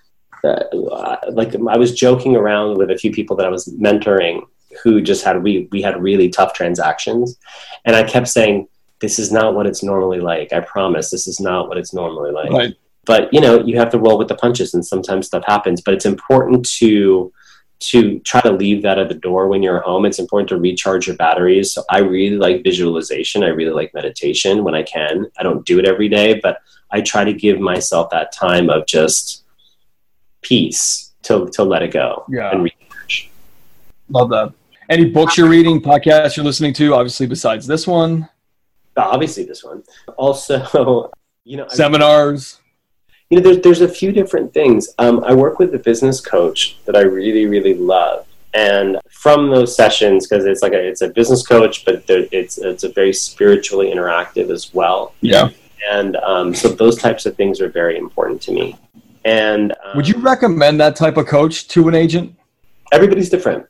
uh, like I was joking around with a few people that I was mentoring who just had we we had really tough transactions, and I kept saying, "This is not what it's normally like. I promise, this is not what it's normally like." Right. But you know, you have to roll with the punches, and sometimes stuff happens. But it's important to to try to leave that at the door when you're home. It's important to recharge your batteries. So I really like visualization. I really like meditation when I can. I don't do it every day, but I try to give myself that time of just peace to to let it go yeah. and recharge. Love that. Any books you're reading, podcasts you're listening to, obviously besides this one? Obviously this one. Also, [laughs] you know, seminars. You know, there's there's a few different things. Um, I work with a business coach that I really really love, and from those sessions, because it's like a it's a business coach, but it's it's a very spiritually interactive as well. Yeah. And um, so those types of things are very important to me. And um, would you recommend that type of coach to an agent? Everybody's different.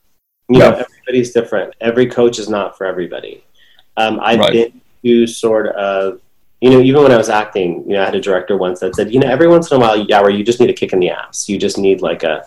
You yeah. know, everybody's different. Every coach is not for everybody. Um, I've right. been to sort of, you know, even when I was acting, you know, I had a director once that said, you know, every once in a while, yeah, you just need a kick in the ass. You just need like a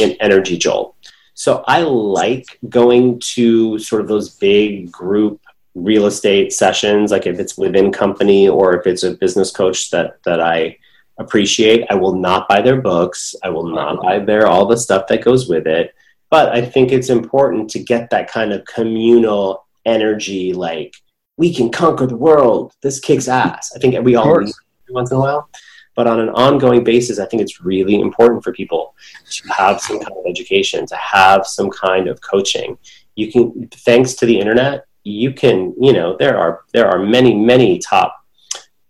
an energy jolt. So I like going to sort of those big group real estate sessions, like if it's within company or if it's a business coach that that I appreciate. I will not buy their books. I will not buy their all the stuff that goes with it. But I think it's important to get that kind of communal energy, like we can conquer the world. This kicks ass. I think we all need every once in a while. But on an ongoing basis, I think it's really important for people to have some kind of education, to have some kind of coaching. You can, thanks to the internet, you can, you know, there are there are many many top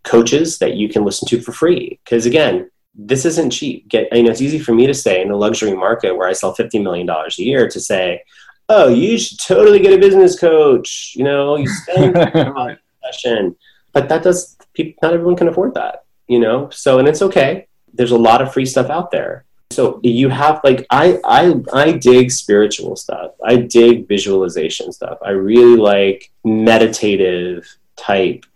coaches that you can listen to for free. Because again, this isn't cheap. Get you know, it's easy for me to say in the luxury market where I sell fifty million dollars a year to say, "Oh, you should totally get a business coach." You know, you spend [laughs] right. session, but that does. People, not everyone can afford that. You know, so and it's okay. There's a lot of free stuff out there. So you have like I I I dig spiritual stuff. I dig visualization stuff. I really like meditative type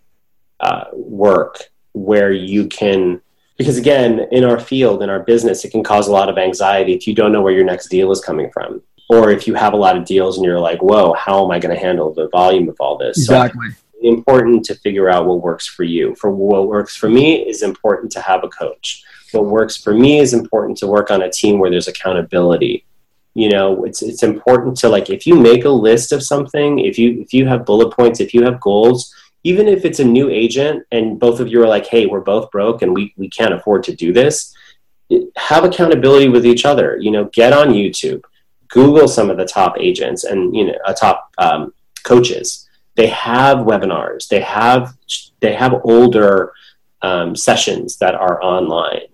uh, work where you can because again in our field in our business it can cause a lot of anxiety if you don't know where your next deal is coming from or if you have a lot of deals and you're like whoa how am i going to handle the volume of all this? Exactly so it's important to figure out what works for you. For what works for me is important to have a coach. What works for me is important to work on a team where there's accountability. You know it's it's important to like if you make a list of something if you if you have bullet points if you have goals even if it's a new agent and both of you are like, hey, we're both broke and we, we can't afford to do this, have accountability with each other. You know, get on YouTube, Google some of the top agents and, you know, uh, top um, coaches. They have webinars, they have, they have older um, sessions that are online.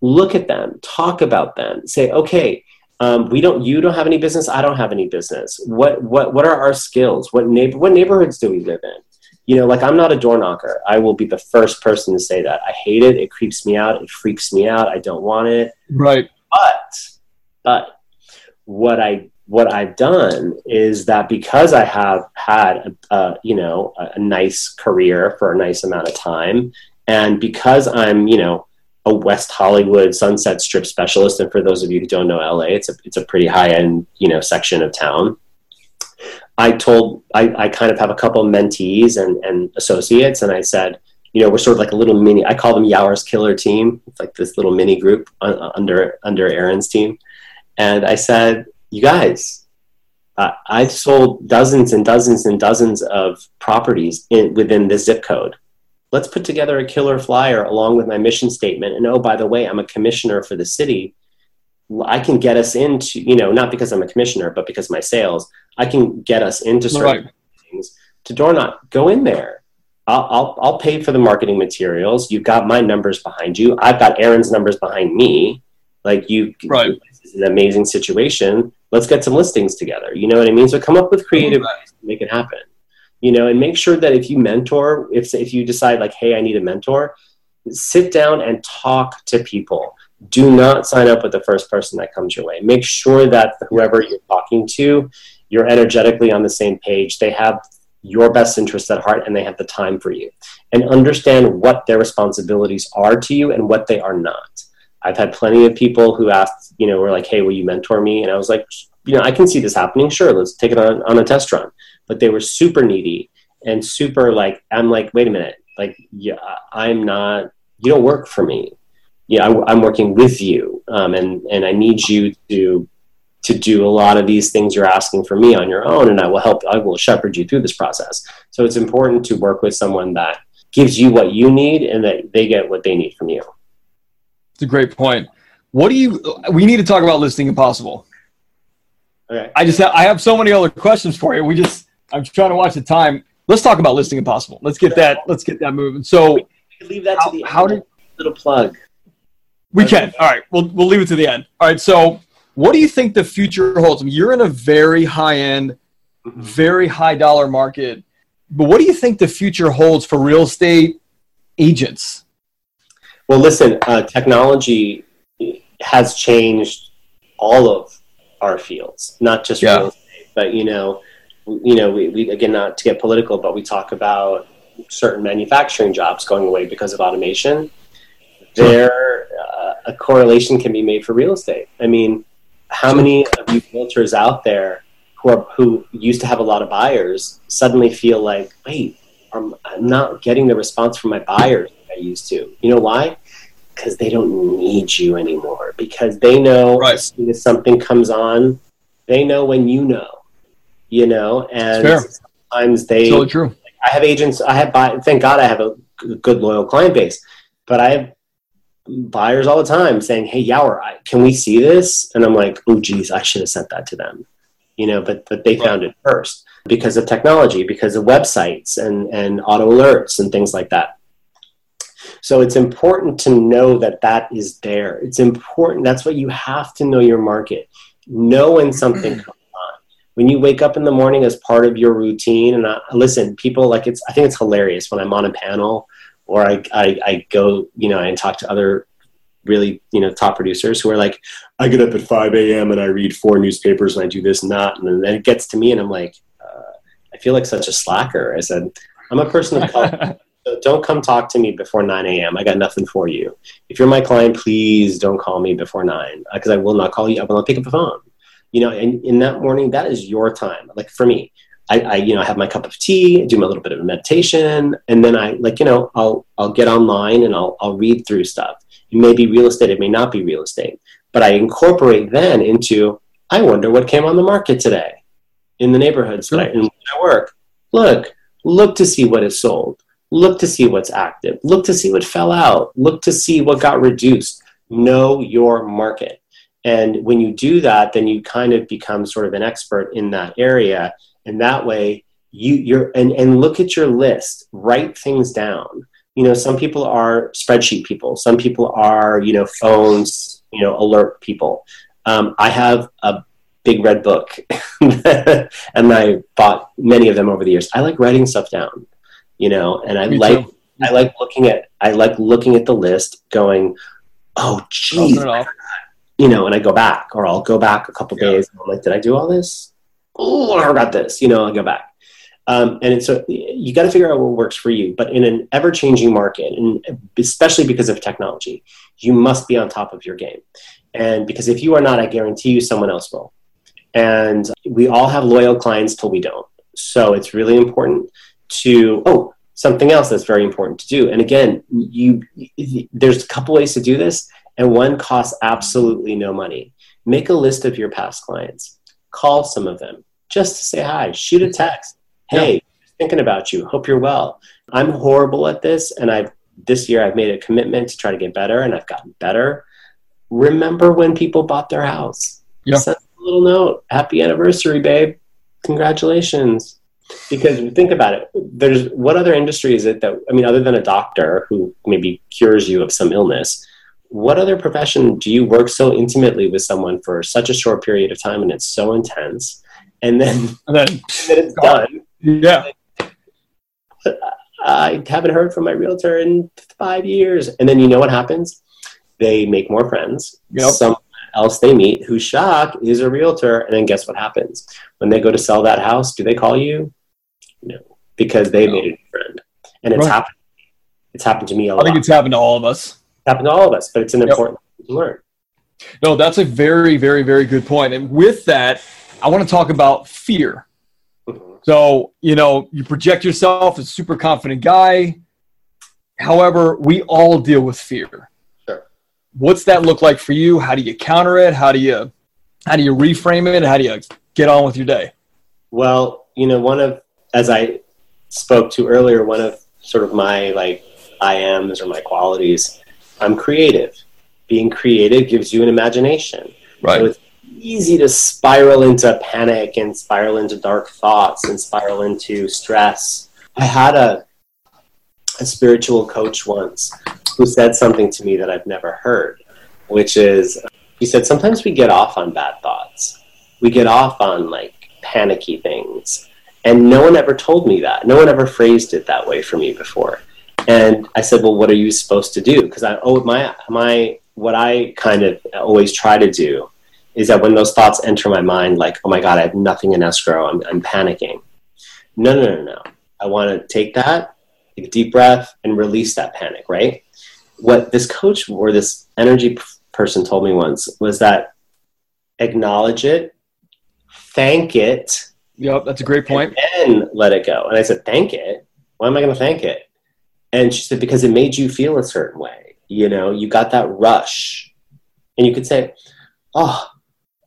Look at them, talk about them, say, okay, um, we don't you don't have any business i don't have any business what what what are our skills what neighbor what neighborhoods do we live in you know, like I'm not a door knocker. I will be the first person to say that. I hate it. It creeps me out. It freaks me out. I don't want it. Right. But, but what I what I've done is that because I have had a, a, you know a, nice career for a nice amount of time, and because I'm you know a West Hollywood Sunset Strip specialist, and for those of you who don't know LA, it's a it's a pretty high end you know section of town. I told I, I kind of have a couple of mentees and, and associates, and I said, you know, we're sort of like a little mini. I call them Yawar's Killer Team. It's like this little mini group uh, under under Aaron's team, and I said, you guys, uh, I've sold dozens and dozens and dozens of properties in, within this zip code. Let's put together a killer flyer along with my mission statement. And oh, by the way, I'm a commissioner for the city. I can get us into, you know, not because I'm a commissioner, but because my sales, I can get us into certain right. things to door knock. Go in there. I'll, I'll, I'll pay for the marketing materials. You've got my numbers behind you. I've got Aaron's numbers behind me. Like you, right. Is an amazing situation let's get some listings together. You know what I mean? So come up with creative ways to make it happen. You know, and make sure that if you mentor, if if you decide like, hey, I need a mentor, sit down and talk to people. Do not sign up with the first person that comes your way. Make sure that whoever you're talking to, you're energetically on the same page. They have your best interest at heart and they have the time for you. And understand what their responsibilities are to you and what they are not. I've had plenty of people who asked, you know, were like, hey, will you mentor me? And I was like, you know, I can see this happening. Sure, let's take it on, on a test run. But they were super needy and super like, I'm like, wait a minute, like, yeah, I'm not, you don't work for me. Yeah, I, am working with you, um, and and I need you to to do a lot of these things you're asking for me on your own, and I will help. I will shepherd you through this process. So it's important to work with someone that gives you what you need, and that they get what they need from you. It's a great point. What do you? We need to talk about listing impossible. Okay. I just have, I have so many other questions for you. We just I'm trying to watch the time. Let's talk about listing impossible. Let's get that. Let's get that moving. So leave that how, to the how did little plug? We can. All right. We'll we'll leave it to the end. All right. So what do you think the future holds? I mean, you're in a very high end, mm-hmm. very high dollar market. But what do you think the future holds for real estate agents? Well, listen, uh, technology has changed all of our fields, not just yeah. real estate, but you know, you know, we, we again not to get political, but we talk about certain manufacturing jobs going away because of automation. There, uh, a correlation can be made for real estate. I mean, how many of you realtors out there who are who used to have a lot of buyers suddenly feel like, wait, I'm, I'm not getting the response from my buyers I used to. You know why? Because they don't need you anymore. Because they know right. as soon as something comes on, they know when you know. You know, and sometimes they. Totally true. I have agents. I have. Buy, thank God, I have a good loyal client base, but I have buyers all the time saying, "Hey, Yawar, can we see this?" And I'm like, "Oh, geez, I should have sent that to them." You know, but but they right. found it first because of technology, because of websites and and auto alerts and things like that. So it's important to know that that is there. It's important. That's what you have to know your market. Know when something comes on. When you wake up in the morning as part of your routine, and I, listen, people like it's. I think it's hilarious when I'm on a panel or I, I, I go, you know, and talk to other really you know top producers who are like i get up at 5 a.m and i read four newspapers and i do this and that and then it gets to me and i'm like uh, i feel like such a slacker i said i'm a person of color [laughs] So don't come talk to me before 9 a.m. I got nothing for you. If you're my client, please don't call me before 9 because uh, I will not call you. I will not pick up the phone. You know, and in that morning, that is your time. Like for me, I, I, you know, have my cup of tea, do my little bit of meditation, and then I like, you know, I'll, I'll get online and I'll, I'll read through stuff. It may be real estate, it may not be real estate, but I incorporate then into, I wonder what came on the market today in the neighborhoods that I, in I work. Look, look to see what is sold Look to see what's active. Look to see what fell out. Look to see what got reduced. Know your market. And when you do that, then you kind of become sort of an expert in that area. And that way, you, you're and, and look at your list. Write things down. You know, some people are spreadsheet people. Some people are you know phones. You know, alert people. Um, I have a big red book, [laughs] and I bought many of them over the years. I like writing stuff down you know, and I Me like too. I like looking at I like looking at the list, going, oh geez, you know, and I go back, or I'll go back a couple yeah. days. And I'm like, did I do all this? Oh, I forgot this. You know, I go back. Um, and so you got to figure out what works for you. But in an ever changing market, and especially because of technology, you must be on top of your game. And because if you are not, I guarantee you someone else will. And we all have loyal clients till we don't. So it's really important to, oh, something else that's very important to do. And again, you, there's a couple ways to do this, and one costs absolutely no money. Make a list of your past clients, call some of them just to say hi, shoot a text. Hey, yeah. thinking about you. Hope you're well. I'm horrible at this, and I've this year I've made a commitment to try to get better, and I've gotten better. Remember when people bought their house? Yeah. Send a little note. Happy anniversary, babe. Congratulations because think about it there's what other industry is it that i mean other than a doctor who maybe cures you of some illness what other profession do you work so intimately with someone for such a short period of time and it's so intense? And then, and then, [laughs] and then it's done. Yeah. I haven't heard from my realtor in five years. And then you know what happens? They make more friends. Yep. someone else they meet who's shocked is a realtor and then guess what happens when they go to sell that house do they call you no, because they no. made a new friend, and it's right. happened. It's happened to me a lot. I think it's happened to all of us. It's happened to all of us, but it's an yep. important to learn. No, that's a very, very, very good point. And with that, I want to talk about fear. Mm-hmm. So, you know, you project yourself as a super confident guy. However, we all deal with fear. What's that look like for you? How do you counter it? How do you how do you reframe it? How do you get on with your day? Well, you know, one of as I spoke to earlier, one of sort of my like I ams or my qualities, I'm creative. Being creative gives you an imagination. Right. So it's easy to spiral into panic and spiral into dark thoughts and spiral into stress. I had a a spiritual coach once who said something to me that I've never heard, which is he said sometimes we get off on bad thoughts. We get off on like panicky things and no one ever told me that. No one ever phrased it that way for me before. And I said, well, what are you supposed to do? Because I, oh, my, my, what I kind of always try to do is that when those thoughts enter my mind, like, oh my God, I have nothing in escrow, I'm, I'm panicking. No, no, no, no. I want to take that, take a deep breath, and release that panic, right? What this coach or this energy person told me once was that acknowledge it, thank it, Yep, that's a great point. And then let it go. And I said, thank it. Why am I going to thank it? And she said, because it made you feel a certain way. You know, you got that rush. And you could say, oh,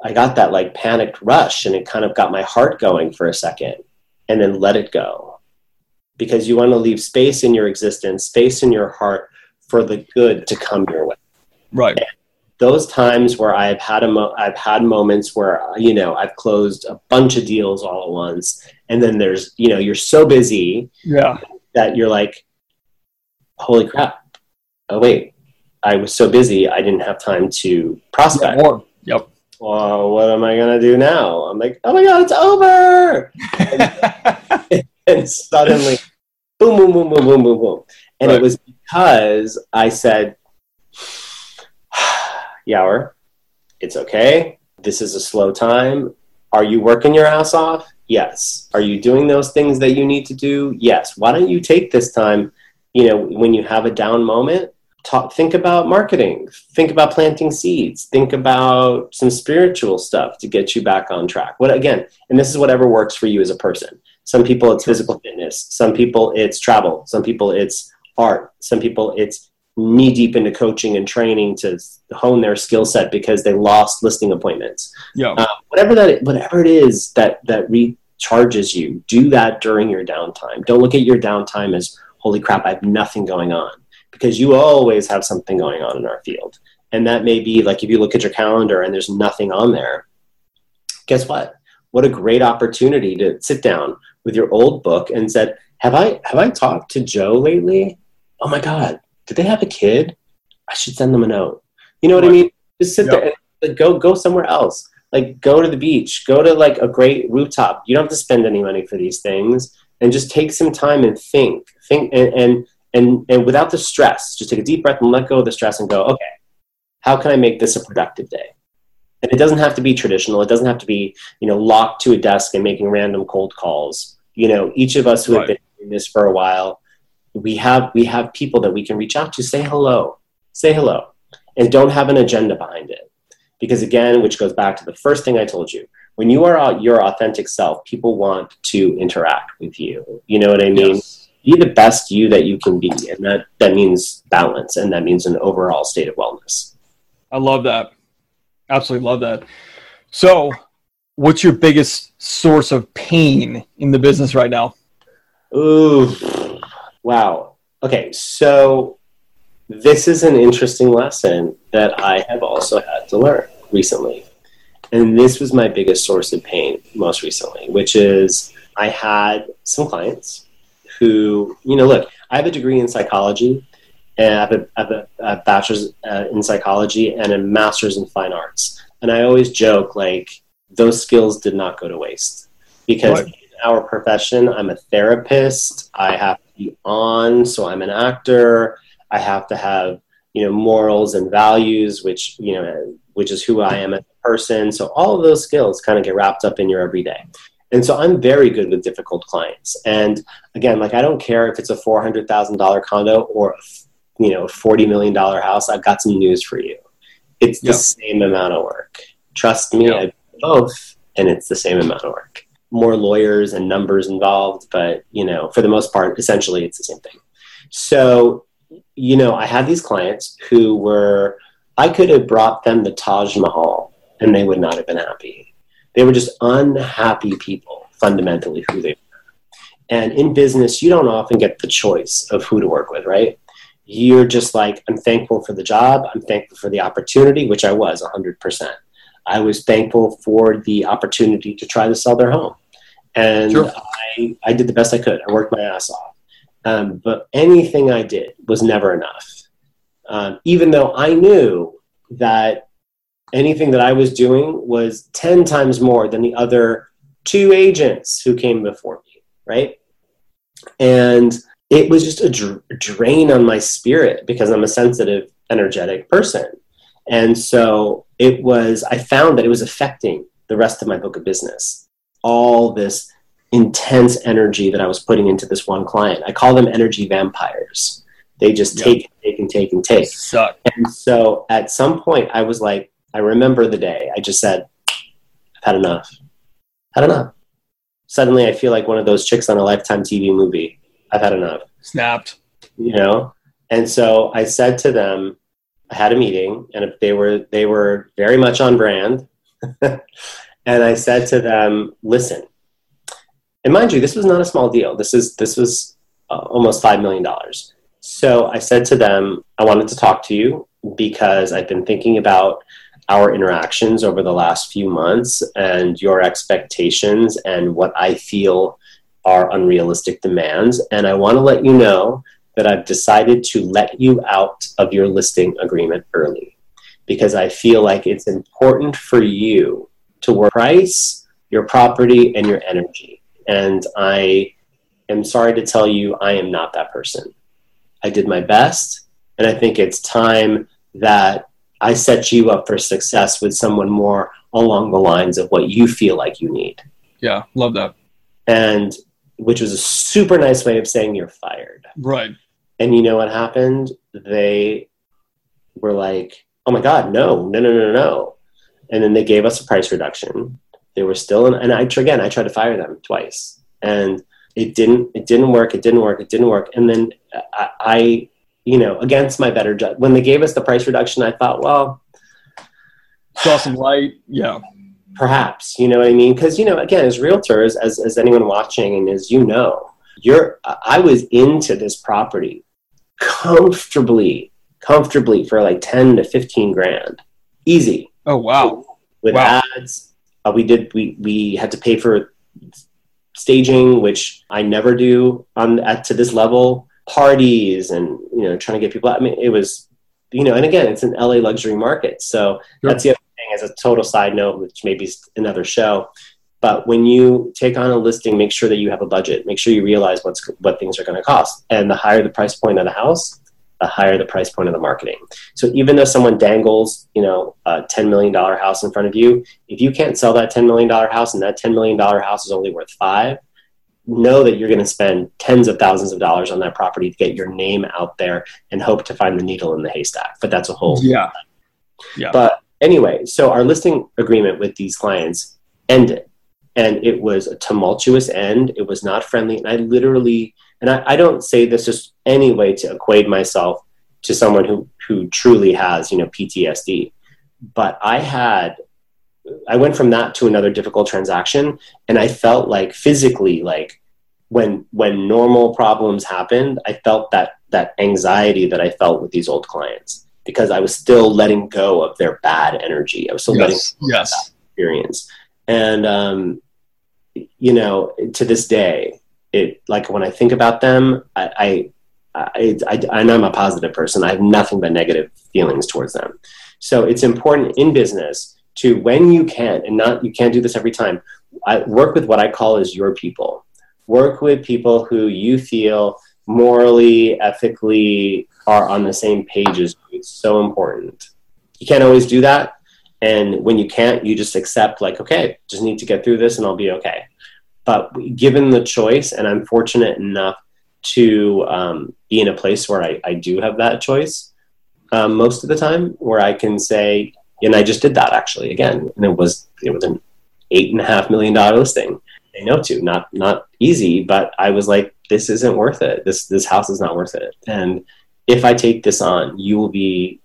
I got that like panicked rush and it kind of got my heart going for a second and then let it go. Because you want to leave space in your existence, space in your heart for the good to come your way. Right. And those times where I've had a mo- I've had moments where you know I've closed a bunch of deals all at once, and then there's you know you're so busy yeah that you're like, holy crap! Oh wait, I was so busy I didn't have time to prospect. Yeah, yep. Well, what am I gonna do now? I'm like, oh my god, it's over! [laughs] and, [laughs] suddenly, boom, boom, boom, boom, boom, boom, boom, and right. it was because I said [sighs] Yawar, it's okay. This is a slow time. Are you working your ass off? Yes. Are you doing those things that you need to do? Yes. Why don't you take this time, you know, when you have a down moment, talk think about marketing, think about planting seeds, think about some spiritual stuff to get you back on track. What again, and this is whatever works for you as a person. Some people it's physical fitness, some people it's travel, some people it's art, some people it's knee deep into coaching and training to hone their skill set because they lost listing appointments. Yeah. Uh, whatever that, whatever it is that that recharges you, do that during your downtime. Don't look at your downtime as holy crap, I have nothing going on because you always have something going on in our field. And that may be like if you look at your calendar and there's nothing on there. Guess what? What a great opportunity to sit down with your old book and said, "Have I have I talked to Joe lately? Oh my God, did they have a kid? I should send them a note. You know what. I mean? Just sit yep. there and like, go go somewhere else. Like go to the beach, go to like a great rooftop. You don't have to spend any money for these things. and just take some time and think, think, and, and, and, and without the stress, just take a deep breath and let go of the stress and go, okay, how can I make this a productive day? And it doesn't have to be traditional. It doesn't have to be, you know, locked to a desk and making random cold calls. You know, each of us who right. have been doing this for a while, we have we have people that we can reach out to, say hello, say hello, and don't have an agenda behind it. Because again, which goes back to the first thing I told you, when you are your authentic self, people want to interact with you. You know what I mean? Yes. Be the best you that you can be, and that that means balance, and that means an overall state of wellness. I love that. Absolutely love that. So, what's your biggest source of pain in the business right now? Ooh, wow. Okay, so this is an interesting lesson that I have also had to learn recently. And this was my biggest source of pain most recently, which is I had some clients who, you know, look, I have a degree in psychology and I have a, I have a, a bachelor's uh, in psychology and a master's in fine arts. And I always joke like those skills did not go to waste because right. in our profession, I'm a therapist. I have to be on, so I'm an actor. I have to have you know morals and values, which you know which is who I am as a person. So all of those skills kind of get wrapped up in your everyday. And so I'm very good with difficult clients. And again, like I don't care if it's a four hundred thousand dollar condo or a you know, $40 million house, I've got some news for you. It's the yep. same amount of work. Trust me, yep. I both, and it's the same amount of work. More lawyers and numbers involved, but you know, for the most part, essentially it's the same thing. So, you know, I had these clients who were, I could have brought them the Taj Mahal and they would not have been happy. They were just unhappy people, fundamentally, who they were. And in business, you don't often get the choice of who to work with, right? You're just like, I'm thankful for the job. I'm thankful for the opportunity, which I was 100%. I was thankful for the opportunity to try to sell their home. And sure. I, I did the best I could. I worked my ass off. Um, but anything I did was never enough. Um, even though I knew that anything that I was doing was 10 times more than the other two agents who came before me, right? And it was just a dr- drain on my spirit because I'm a sensitive, energetic person. And so it was, I found that it was affecting the rest of my book of business. All this intense energy that I was putting into this one client. I call them energy vampires. They just yep. take, and take, and take and take. Suck. And so at some point, I was like, I remember the day I just said, I've had enough. Had enough. Suddenly, I feel like one of those chicks on a Lifetime TV movie I've had enough. Snapped. You know? And so I said to them, I had a meeting and they were they were very much on brand. [laughs] and I said to them, listen, and mind you, this was not a small deal. This is this was uh, almost five million dollars. So I said to them, I wanted to talk to you because I've been thinking about our interactions over the last few months and your expectations and what I feel are unrealistic demands. And I want to let you know that I've decided to let you out of your listing agreement early because I feel like it's important for you to work price, your property, and your energy. And I am sorry to tell you, I am not that person. I did my best, and I think it's time that I set you up for success with someone more along the lines of what you feel like you need. Yeah, love that. And which was a super nice way of saying you're fired. Right. And you know what happened? They were like, oh my God, no, no, no, no, no. And then they gave us a price reduction. They were still in, and I, again, I tried to fire them twice and it didn't, it didn't work. It didn't work. It didn't work. And then I, I you know, against my better judgment, when they gave us the price reduction, I thought, well, saw some light. Yeah perhaps you know what i mean? Because you know again as realtors as, as anyone watching and as you know you're i was into this property comfortably comfortably for like 10 to 15 grand. Easy. Oh wow. With wow. ads. Uh, we did we we had to pay for staging which i never do on at to this level. Parties and you know trying to get people i mean it was you know and again it's an la luxury market. So that's the other as a total side note, which maybe is another show, But when you take on a listing, make sure that you have a budget. Make sure you realize what's what things are going to cost. And the higher the price point of the house, the higher the price point of the marketing. So even though someone dangles, you know, a $10 million house in front of you, if you can't sell that $10 million house and that $10 million house is only worth five, know that you're going to spend tens of thousands of dollars on that property to get your name out there and hope to find the needle in the haystack. But that's a whole. Yeah. Yeah. But anyway, so our listing agreement with these clients ended and it was a tumultuous end. It was not friendly. And I literally, and I, I don't say this just any way to equate myself to someone who, who truly has, you know, PTSD. But I had, I went from that to another difficult transaction. And I felt like physically, like when, when normal problems happened, I felt that, that anxiety that I felt with these old clients because I was still letting go of their bad energy. I was still yes. letting go yes. of that experience. And, um, you know, to this day, it like when I think about them, I, I, I, I, and I'm a positive person. I have nothing but negative feelings towards them. So it's important in business to when you can, and not you can't do this every time. I work with what I call as your people. Work with people who you feel morally, ethically are on the same page as. It's so important. You can't always do that, and when you can't, you just accept, like, okay, just need to get through this and I'll be okay. But given the choice, and I'm fortunate enough to um, be in a place where I, I do have that choice um, most of the time, where I can say, and I just did that actually again, and it was it was an eight and a half million dollar listing. I know to not not easy, but I was like, this isn't worth it. This this house is not worth it. And if I take this on, you will be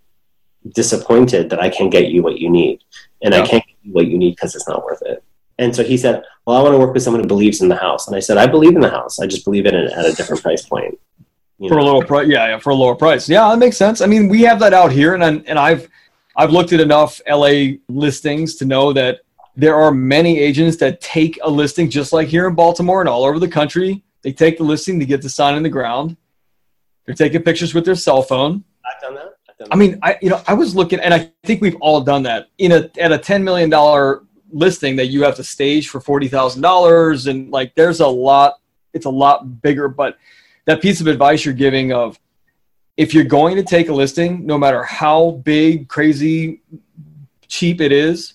disappointed that I can't get you what you need. And yeah. I can't get you what you need because it's not worth it. And so he said, Well, I want to work with someone who believes in the house. And I said, I believe in the house. I just believe in it at a different price point. You for know? a lower price. Yeah, yeah, for a lower price. Yeah, that makes sense. I mean, we have that out here and and I've I've looked at enough LA listings to know that there are many agents that take a listing just like here in Baltimore and all over the country. They take the listing to get the sign in the ground. They're taking pictures with their cell phone. I've done that. I mean, I you know I was looking, and I think we've all done that. In a at a ten million dollar listing that you have to stage for forty thousand dollars, and like there's a lot. It's a lot bigger, but that piece of advice you're giving of if you're going to take a listing, no matter how big, crazy, cheap it is,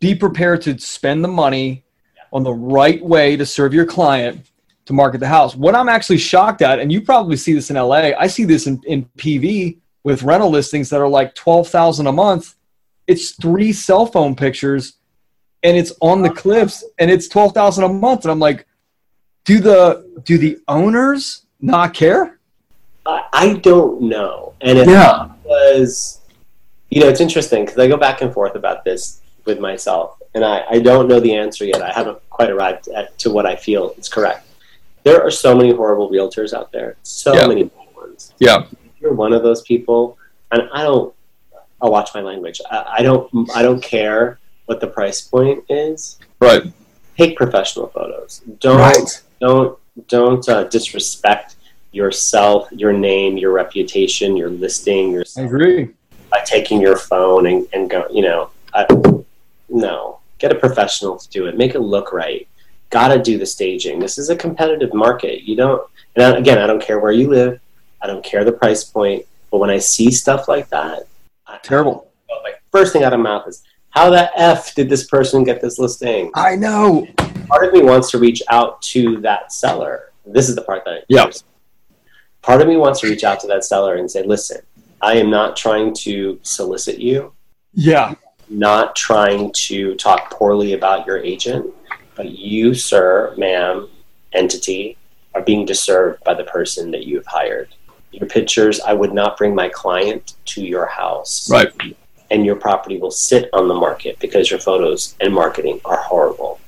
be prepared to spend the money on the right way to serve your client to market the house. What I'm actually shocked at, and you probably see this in LA, I see this in, in PV with rental listings that are like 12,000 a month. It's three cell phone pictures and it's on the cliffs and it's 12,000 a month. And I'm like, do the, do the owners not care? I don't know. And it yeah. was, you know, it's interesting because I go back and forth about this with myself and I, I don't know the answer yet. I haven't quite arrived at, to what I feel is correct. There are so many horrible realtors out there. So yeah. many ones. Yeah you're one of those people, and I don't. I'll watch my language. I, I don't. I don't care what the price point is. Right. Take professional photos. Don't. Right. Don't. Don't uh, disrespect yourself, your name, your reputation, your listing. Your. I agree. By taking your phone and, and go, you know, I, no, get a professional to do it. Make it look right. Got to do the staging. This is a competitive market. You don't. And again, I don't care where you live. I don't care the price point. But when I see stuff like that, terrible. I, my first thing out of my mouth is, how the f did this person get this listing? I know. Part of me wants to reach out to that seller. This is the part that yeah. Part of me wants to reach out to that seller and say, listen, I am not trying to solicit you. Yeah. Not trying to talk poorly about your agent, but you, sir, ma'am, entity, are being disturbed by the person that you've hired your pictures. I would not bring my client to your house. Right. And your property will sit on the market because your photos and marketing are horrible.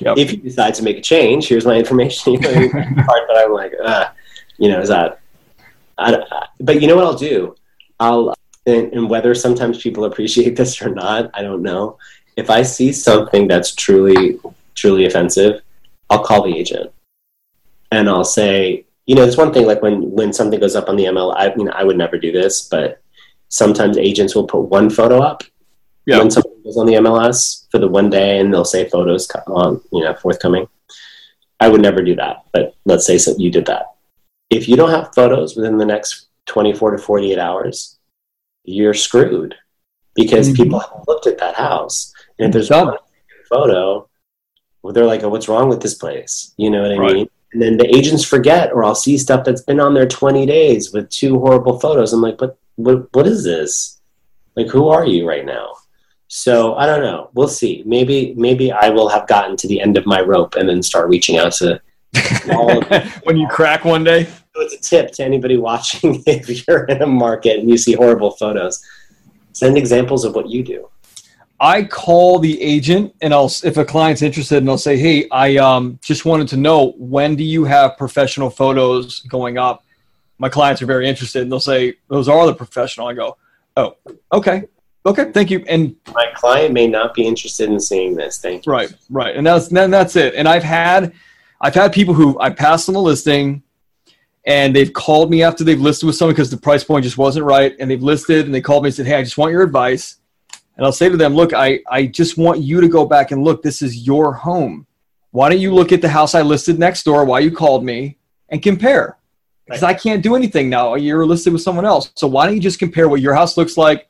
Yep. If you decide to make a change, here's my information. [laughs] You know, part that I'm like, uh, you know, is that. I, but you know what I'll do? I'll and, and whether sometimes people appreciate [laughs] this or not, I don't know. If I see something that's truly truly offensive, I'll call the agent and I'll say, you know, it's one thing like when when something goes up on the ML. I mean, I would never do this, but sometimes agents will put one photo up. Yeah. When something goes on the MLS for the one day, and they'll say photos on you know forthcoming. I would never do that, but let's say so you did that. If you don't have photos within the next 24 to 48 hours, you're screwed because mm-hmm. people have looked at that house. And if there's one photo, well, they're like, oh, what's wrong with this place? You know what I right. mean? And then the agents forget, or I'll see stuff that's been on there 20 days with two horrible photos. I'm like, what, what, what is this? Like, who are you right now? So I don't know. We'll see. Maybe maybe I will have gotten to the end of my rope and then start reaching out to [laughs] when you crack one day. So it's a tip to anybody watching [laughs] if you're in a market and you see horrible photos. Send examples of what you do. I call the agent and I'll if a client's interested and I'll say, "Hey, I um, just wanted to know when do you have professional photos going up?" My clients are very interested and they'll say, "Those are the professional." I go, "Oh, okay." Okay, thank you. And my client may not be interested in seeing this. Thank you. Right, right, and that's then that's it. And I've had, I've had people who I passed on the listing, and they've called me after they've listed with someone because the price point just wasn't right, and they've listed and they called me and said, "Hey, I just want your advice." And I'll say to them, "Look, I I just want you to go back and look. This is your home. Why don't you look at the house I listed next door? Why you called me and compare? Because right. I can't do anything now. You're listed with someone else. So why don't you just compare what your house looks like?"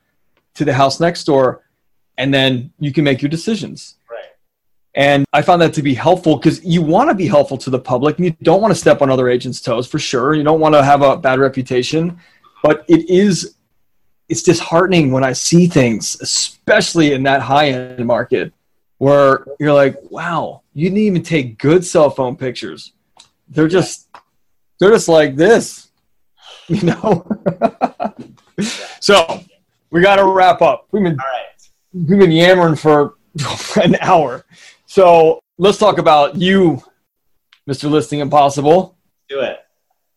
to the house next door, and then you can make your decisions. Right. And I found that to be helpful because you want to be helpful to the public and you don't want to step on other agents' toes for sure. You don't want to have a bad reputation, but it is it's disheartening when I see things, especially in that high end market, where you're like, wow, you didn't even take good cell phone pictures. They're just they're just like this, [laughs] you know. [laughs] so we got to wrap up. We've been we've been yammering for [laughs] an hour, so let's talk about you, Mr. Listing Impossible. Do it.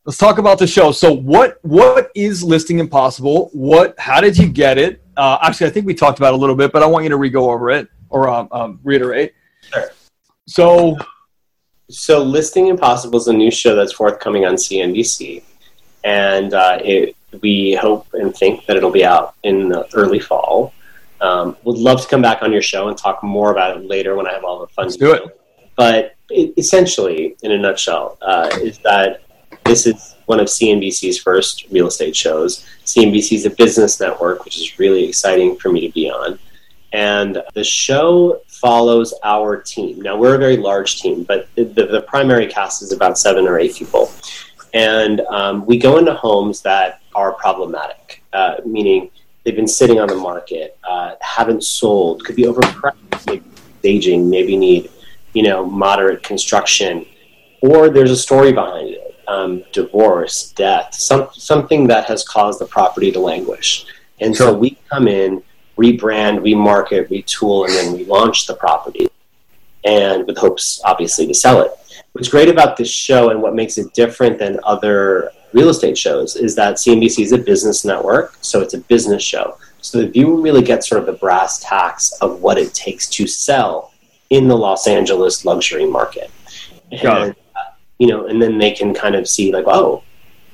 Let's talk about the show. So, what what is Listing Impossible? What? How did you get it? Uh, actually, I think we talked about it a little bit, but I want you to re-go over it or um, um, reiterate. Sure. So, so Listing Impossible is a new show that's forthcoming on CNBC, and uh, it we hope and think that it'll be out in the early fall. Um, would love to come back on your show and talk more about it later when I have all the fun. Let's do it. But it, essentially, in a nutshell, uh, is that this is one of CNBC's first real estate shows. CNBC is a business network, which is really exciting for me to be on. And the show follows our team. Now, we're a very large team, but the, the primary cast is about seven or eight people. And um, we go into homes that are problematic, uh, meaning they've been sitting on the market, uh, haven't sold, could be overpriced, maybe staging, maybe need you know moderate construction, or there's a story behind it, um, divorce, death, some, something that has caused the property to languish. And sure. so we come in, rebrand, remarket, retool, and then we launch the property, and with hopes, obviously, to sell it. What's great about this show and what makes it different than other real estate shows is that CNBC is a business network, so it's a business show. So the viewer really gets sort of the brass tacks of what it takes to sell in the Los Angeles luxury market. And, you know, and then they can kind of see like, oh,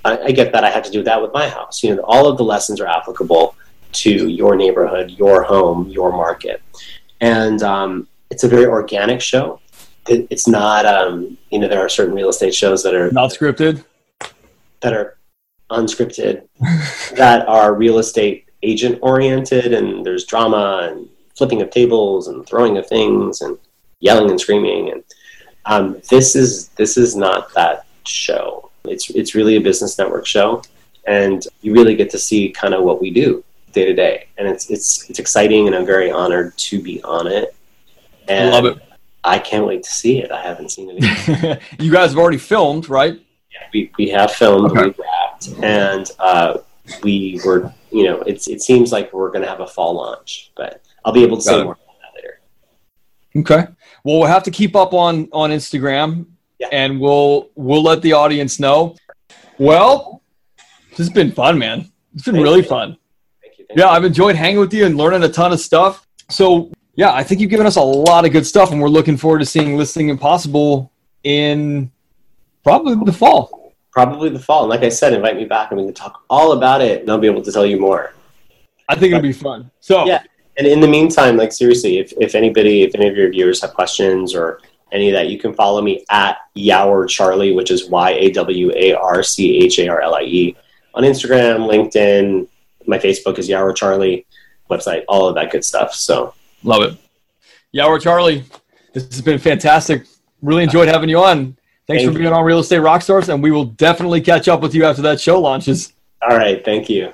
I, I get that. I have to do that with my house. You know, all of the lessons are applicable to your neighborhood, your home, your market, and um, it's a very organic show. It, it's not, um, you know, there are certain real estate shows that are not scripted that are unscripted, [laughs] that are real estate agent oriented, and there's drama and flipping of tables and throwing of things and yelling and screaming. And um, this is this is not that show. It's it's really a business network show, and you really get to see kind of what we do day to day, and it's it's it's exciting, and I'm very honored to be on it. And Love it. I can't wait to see it. I haven't seen it. [laughs] you guys have already filmed, right? Yeah, we, we have filmed, okay. we wrapped, and uh, we were, you know, it's it seems like we're going to have a fall launch, but I'll be able to Got say it. more about that later. Okay. Well, we'll have to keep up on on Instagram, yeah. and we'll we'll let the audience know. Well, this has been fun, man. It's been Thank really you. fun. Thank you. Thank yeah, you. I've enjoyed hanging with you and learning a ton of stuff. So yeah, I think you've given us a lot of good stuff, and we're looking forward to seeing Listing Impossible in probably the fall probably the fall. And like I said, invite me back and we can talk all about it and I'll be able to tell you more. I think it'll be fun. So yeah, And in the meantime, like seriously, if, if anybody, if any of your viewers have questions or any of that, you can follow me at Yawar Charlie, which is Y A W A R C H A R L I E, on Instagram, LinkedIn. My Facebook is Yawar Charlie, website, all of that good stuff. So love it. Yawar Charlie, this has been fantastic. Really enjoyed having you on. Thanks thank for being you. on Real Estate Rockstars, and we will definitely catch up with you after that show launches. All right, thank you.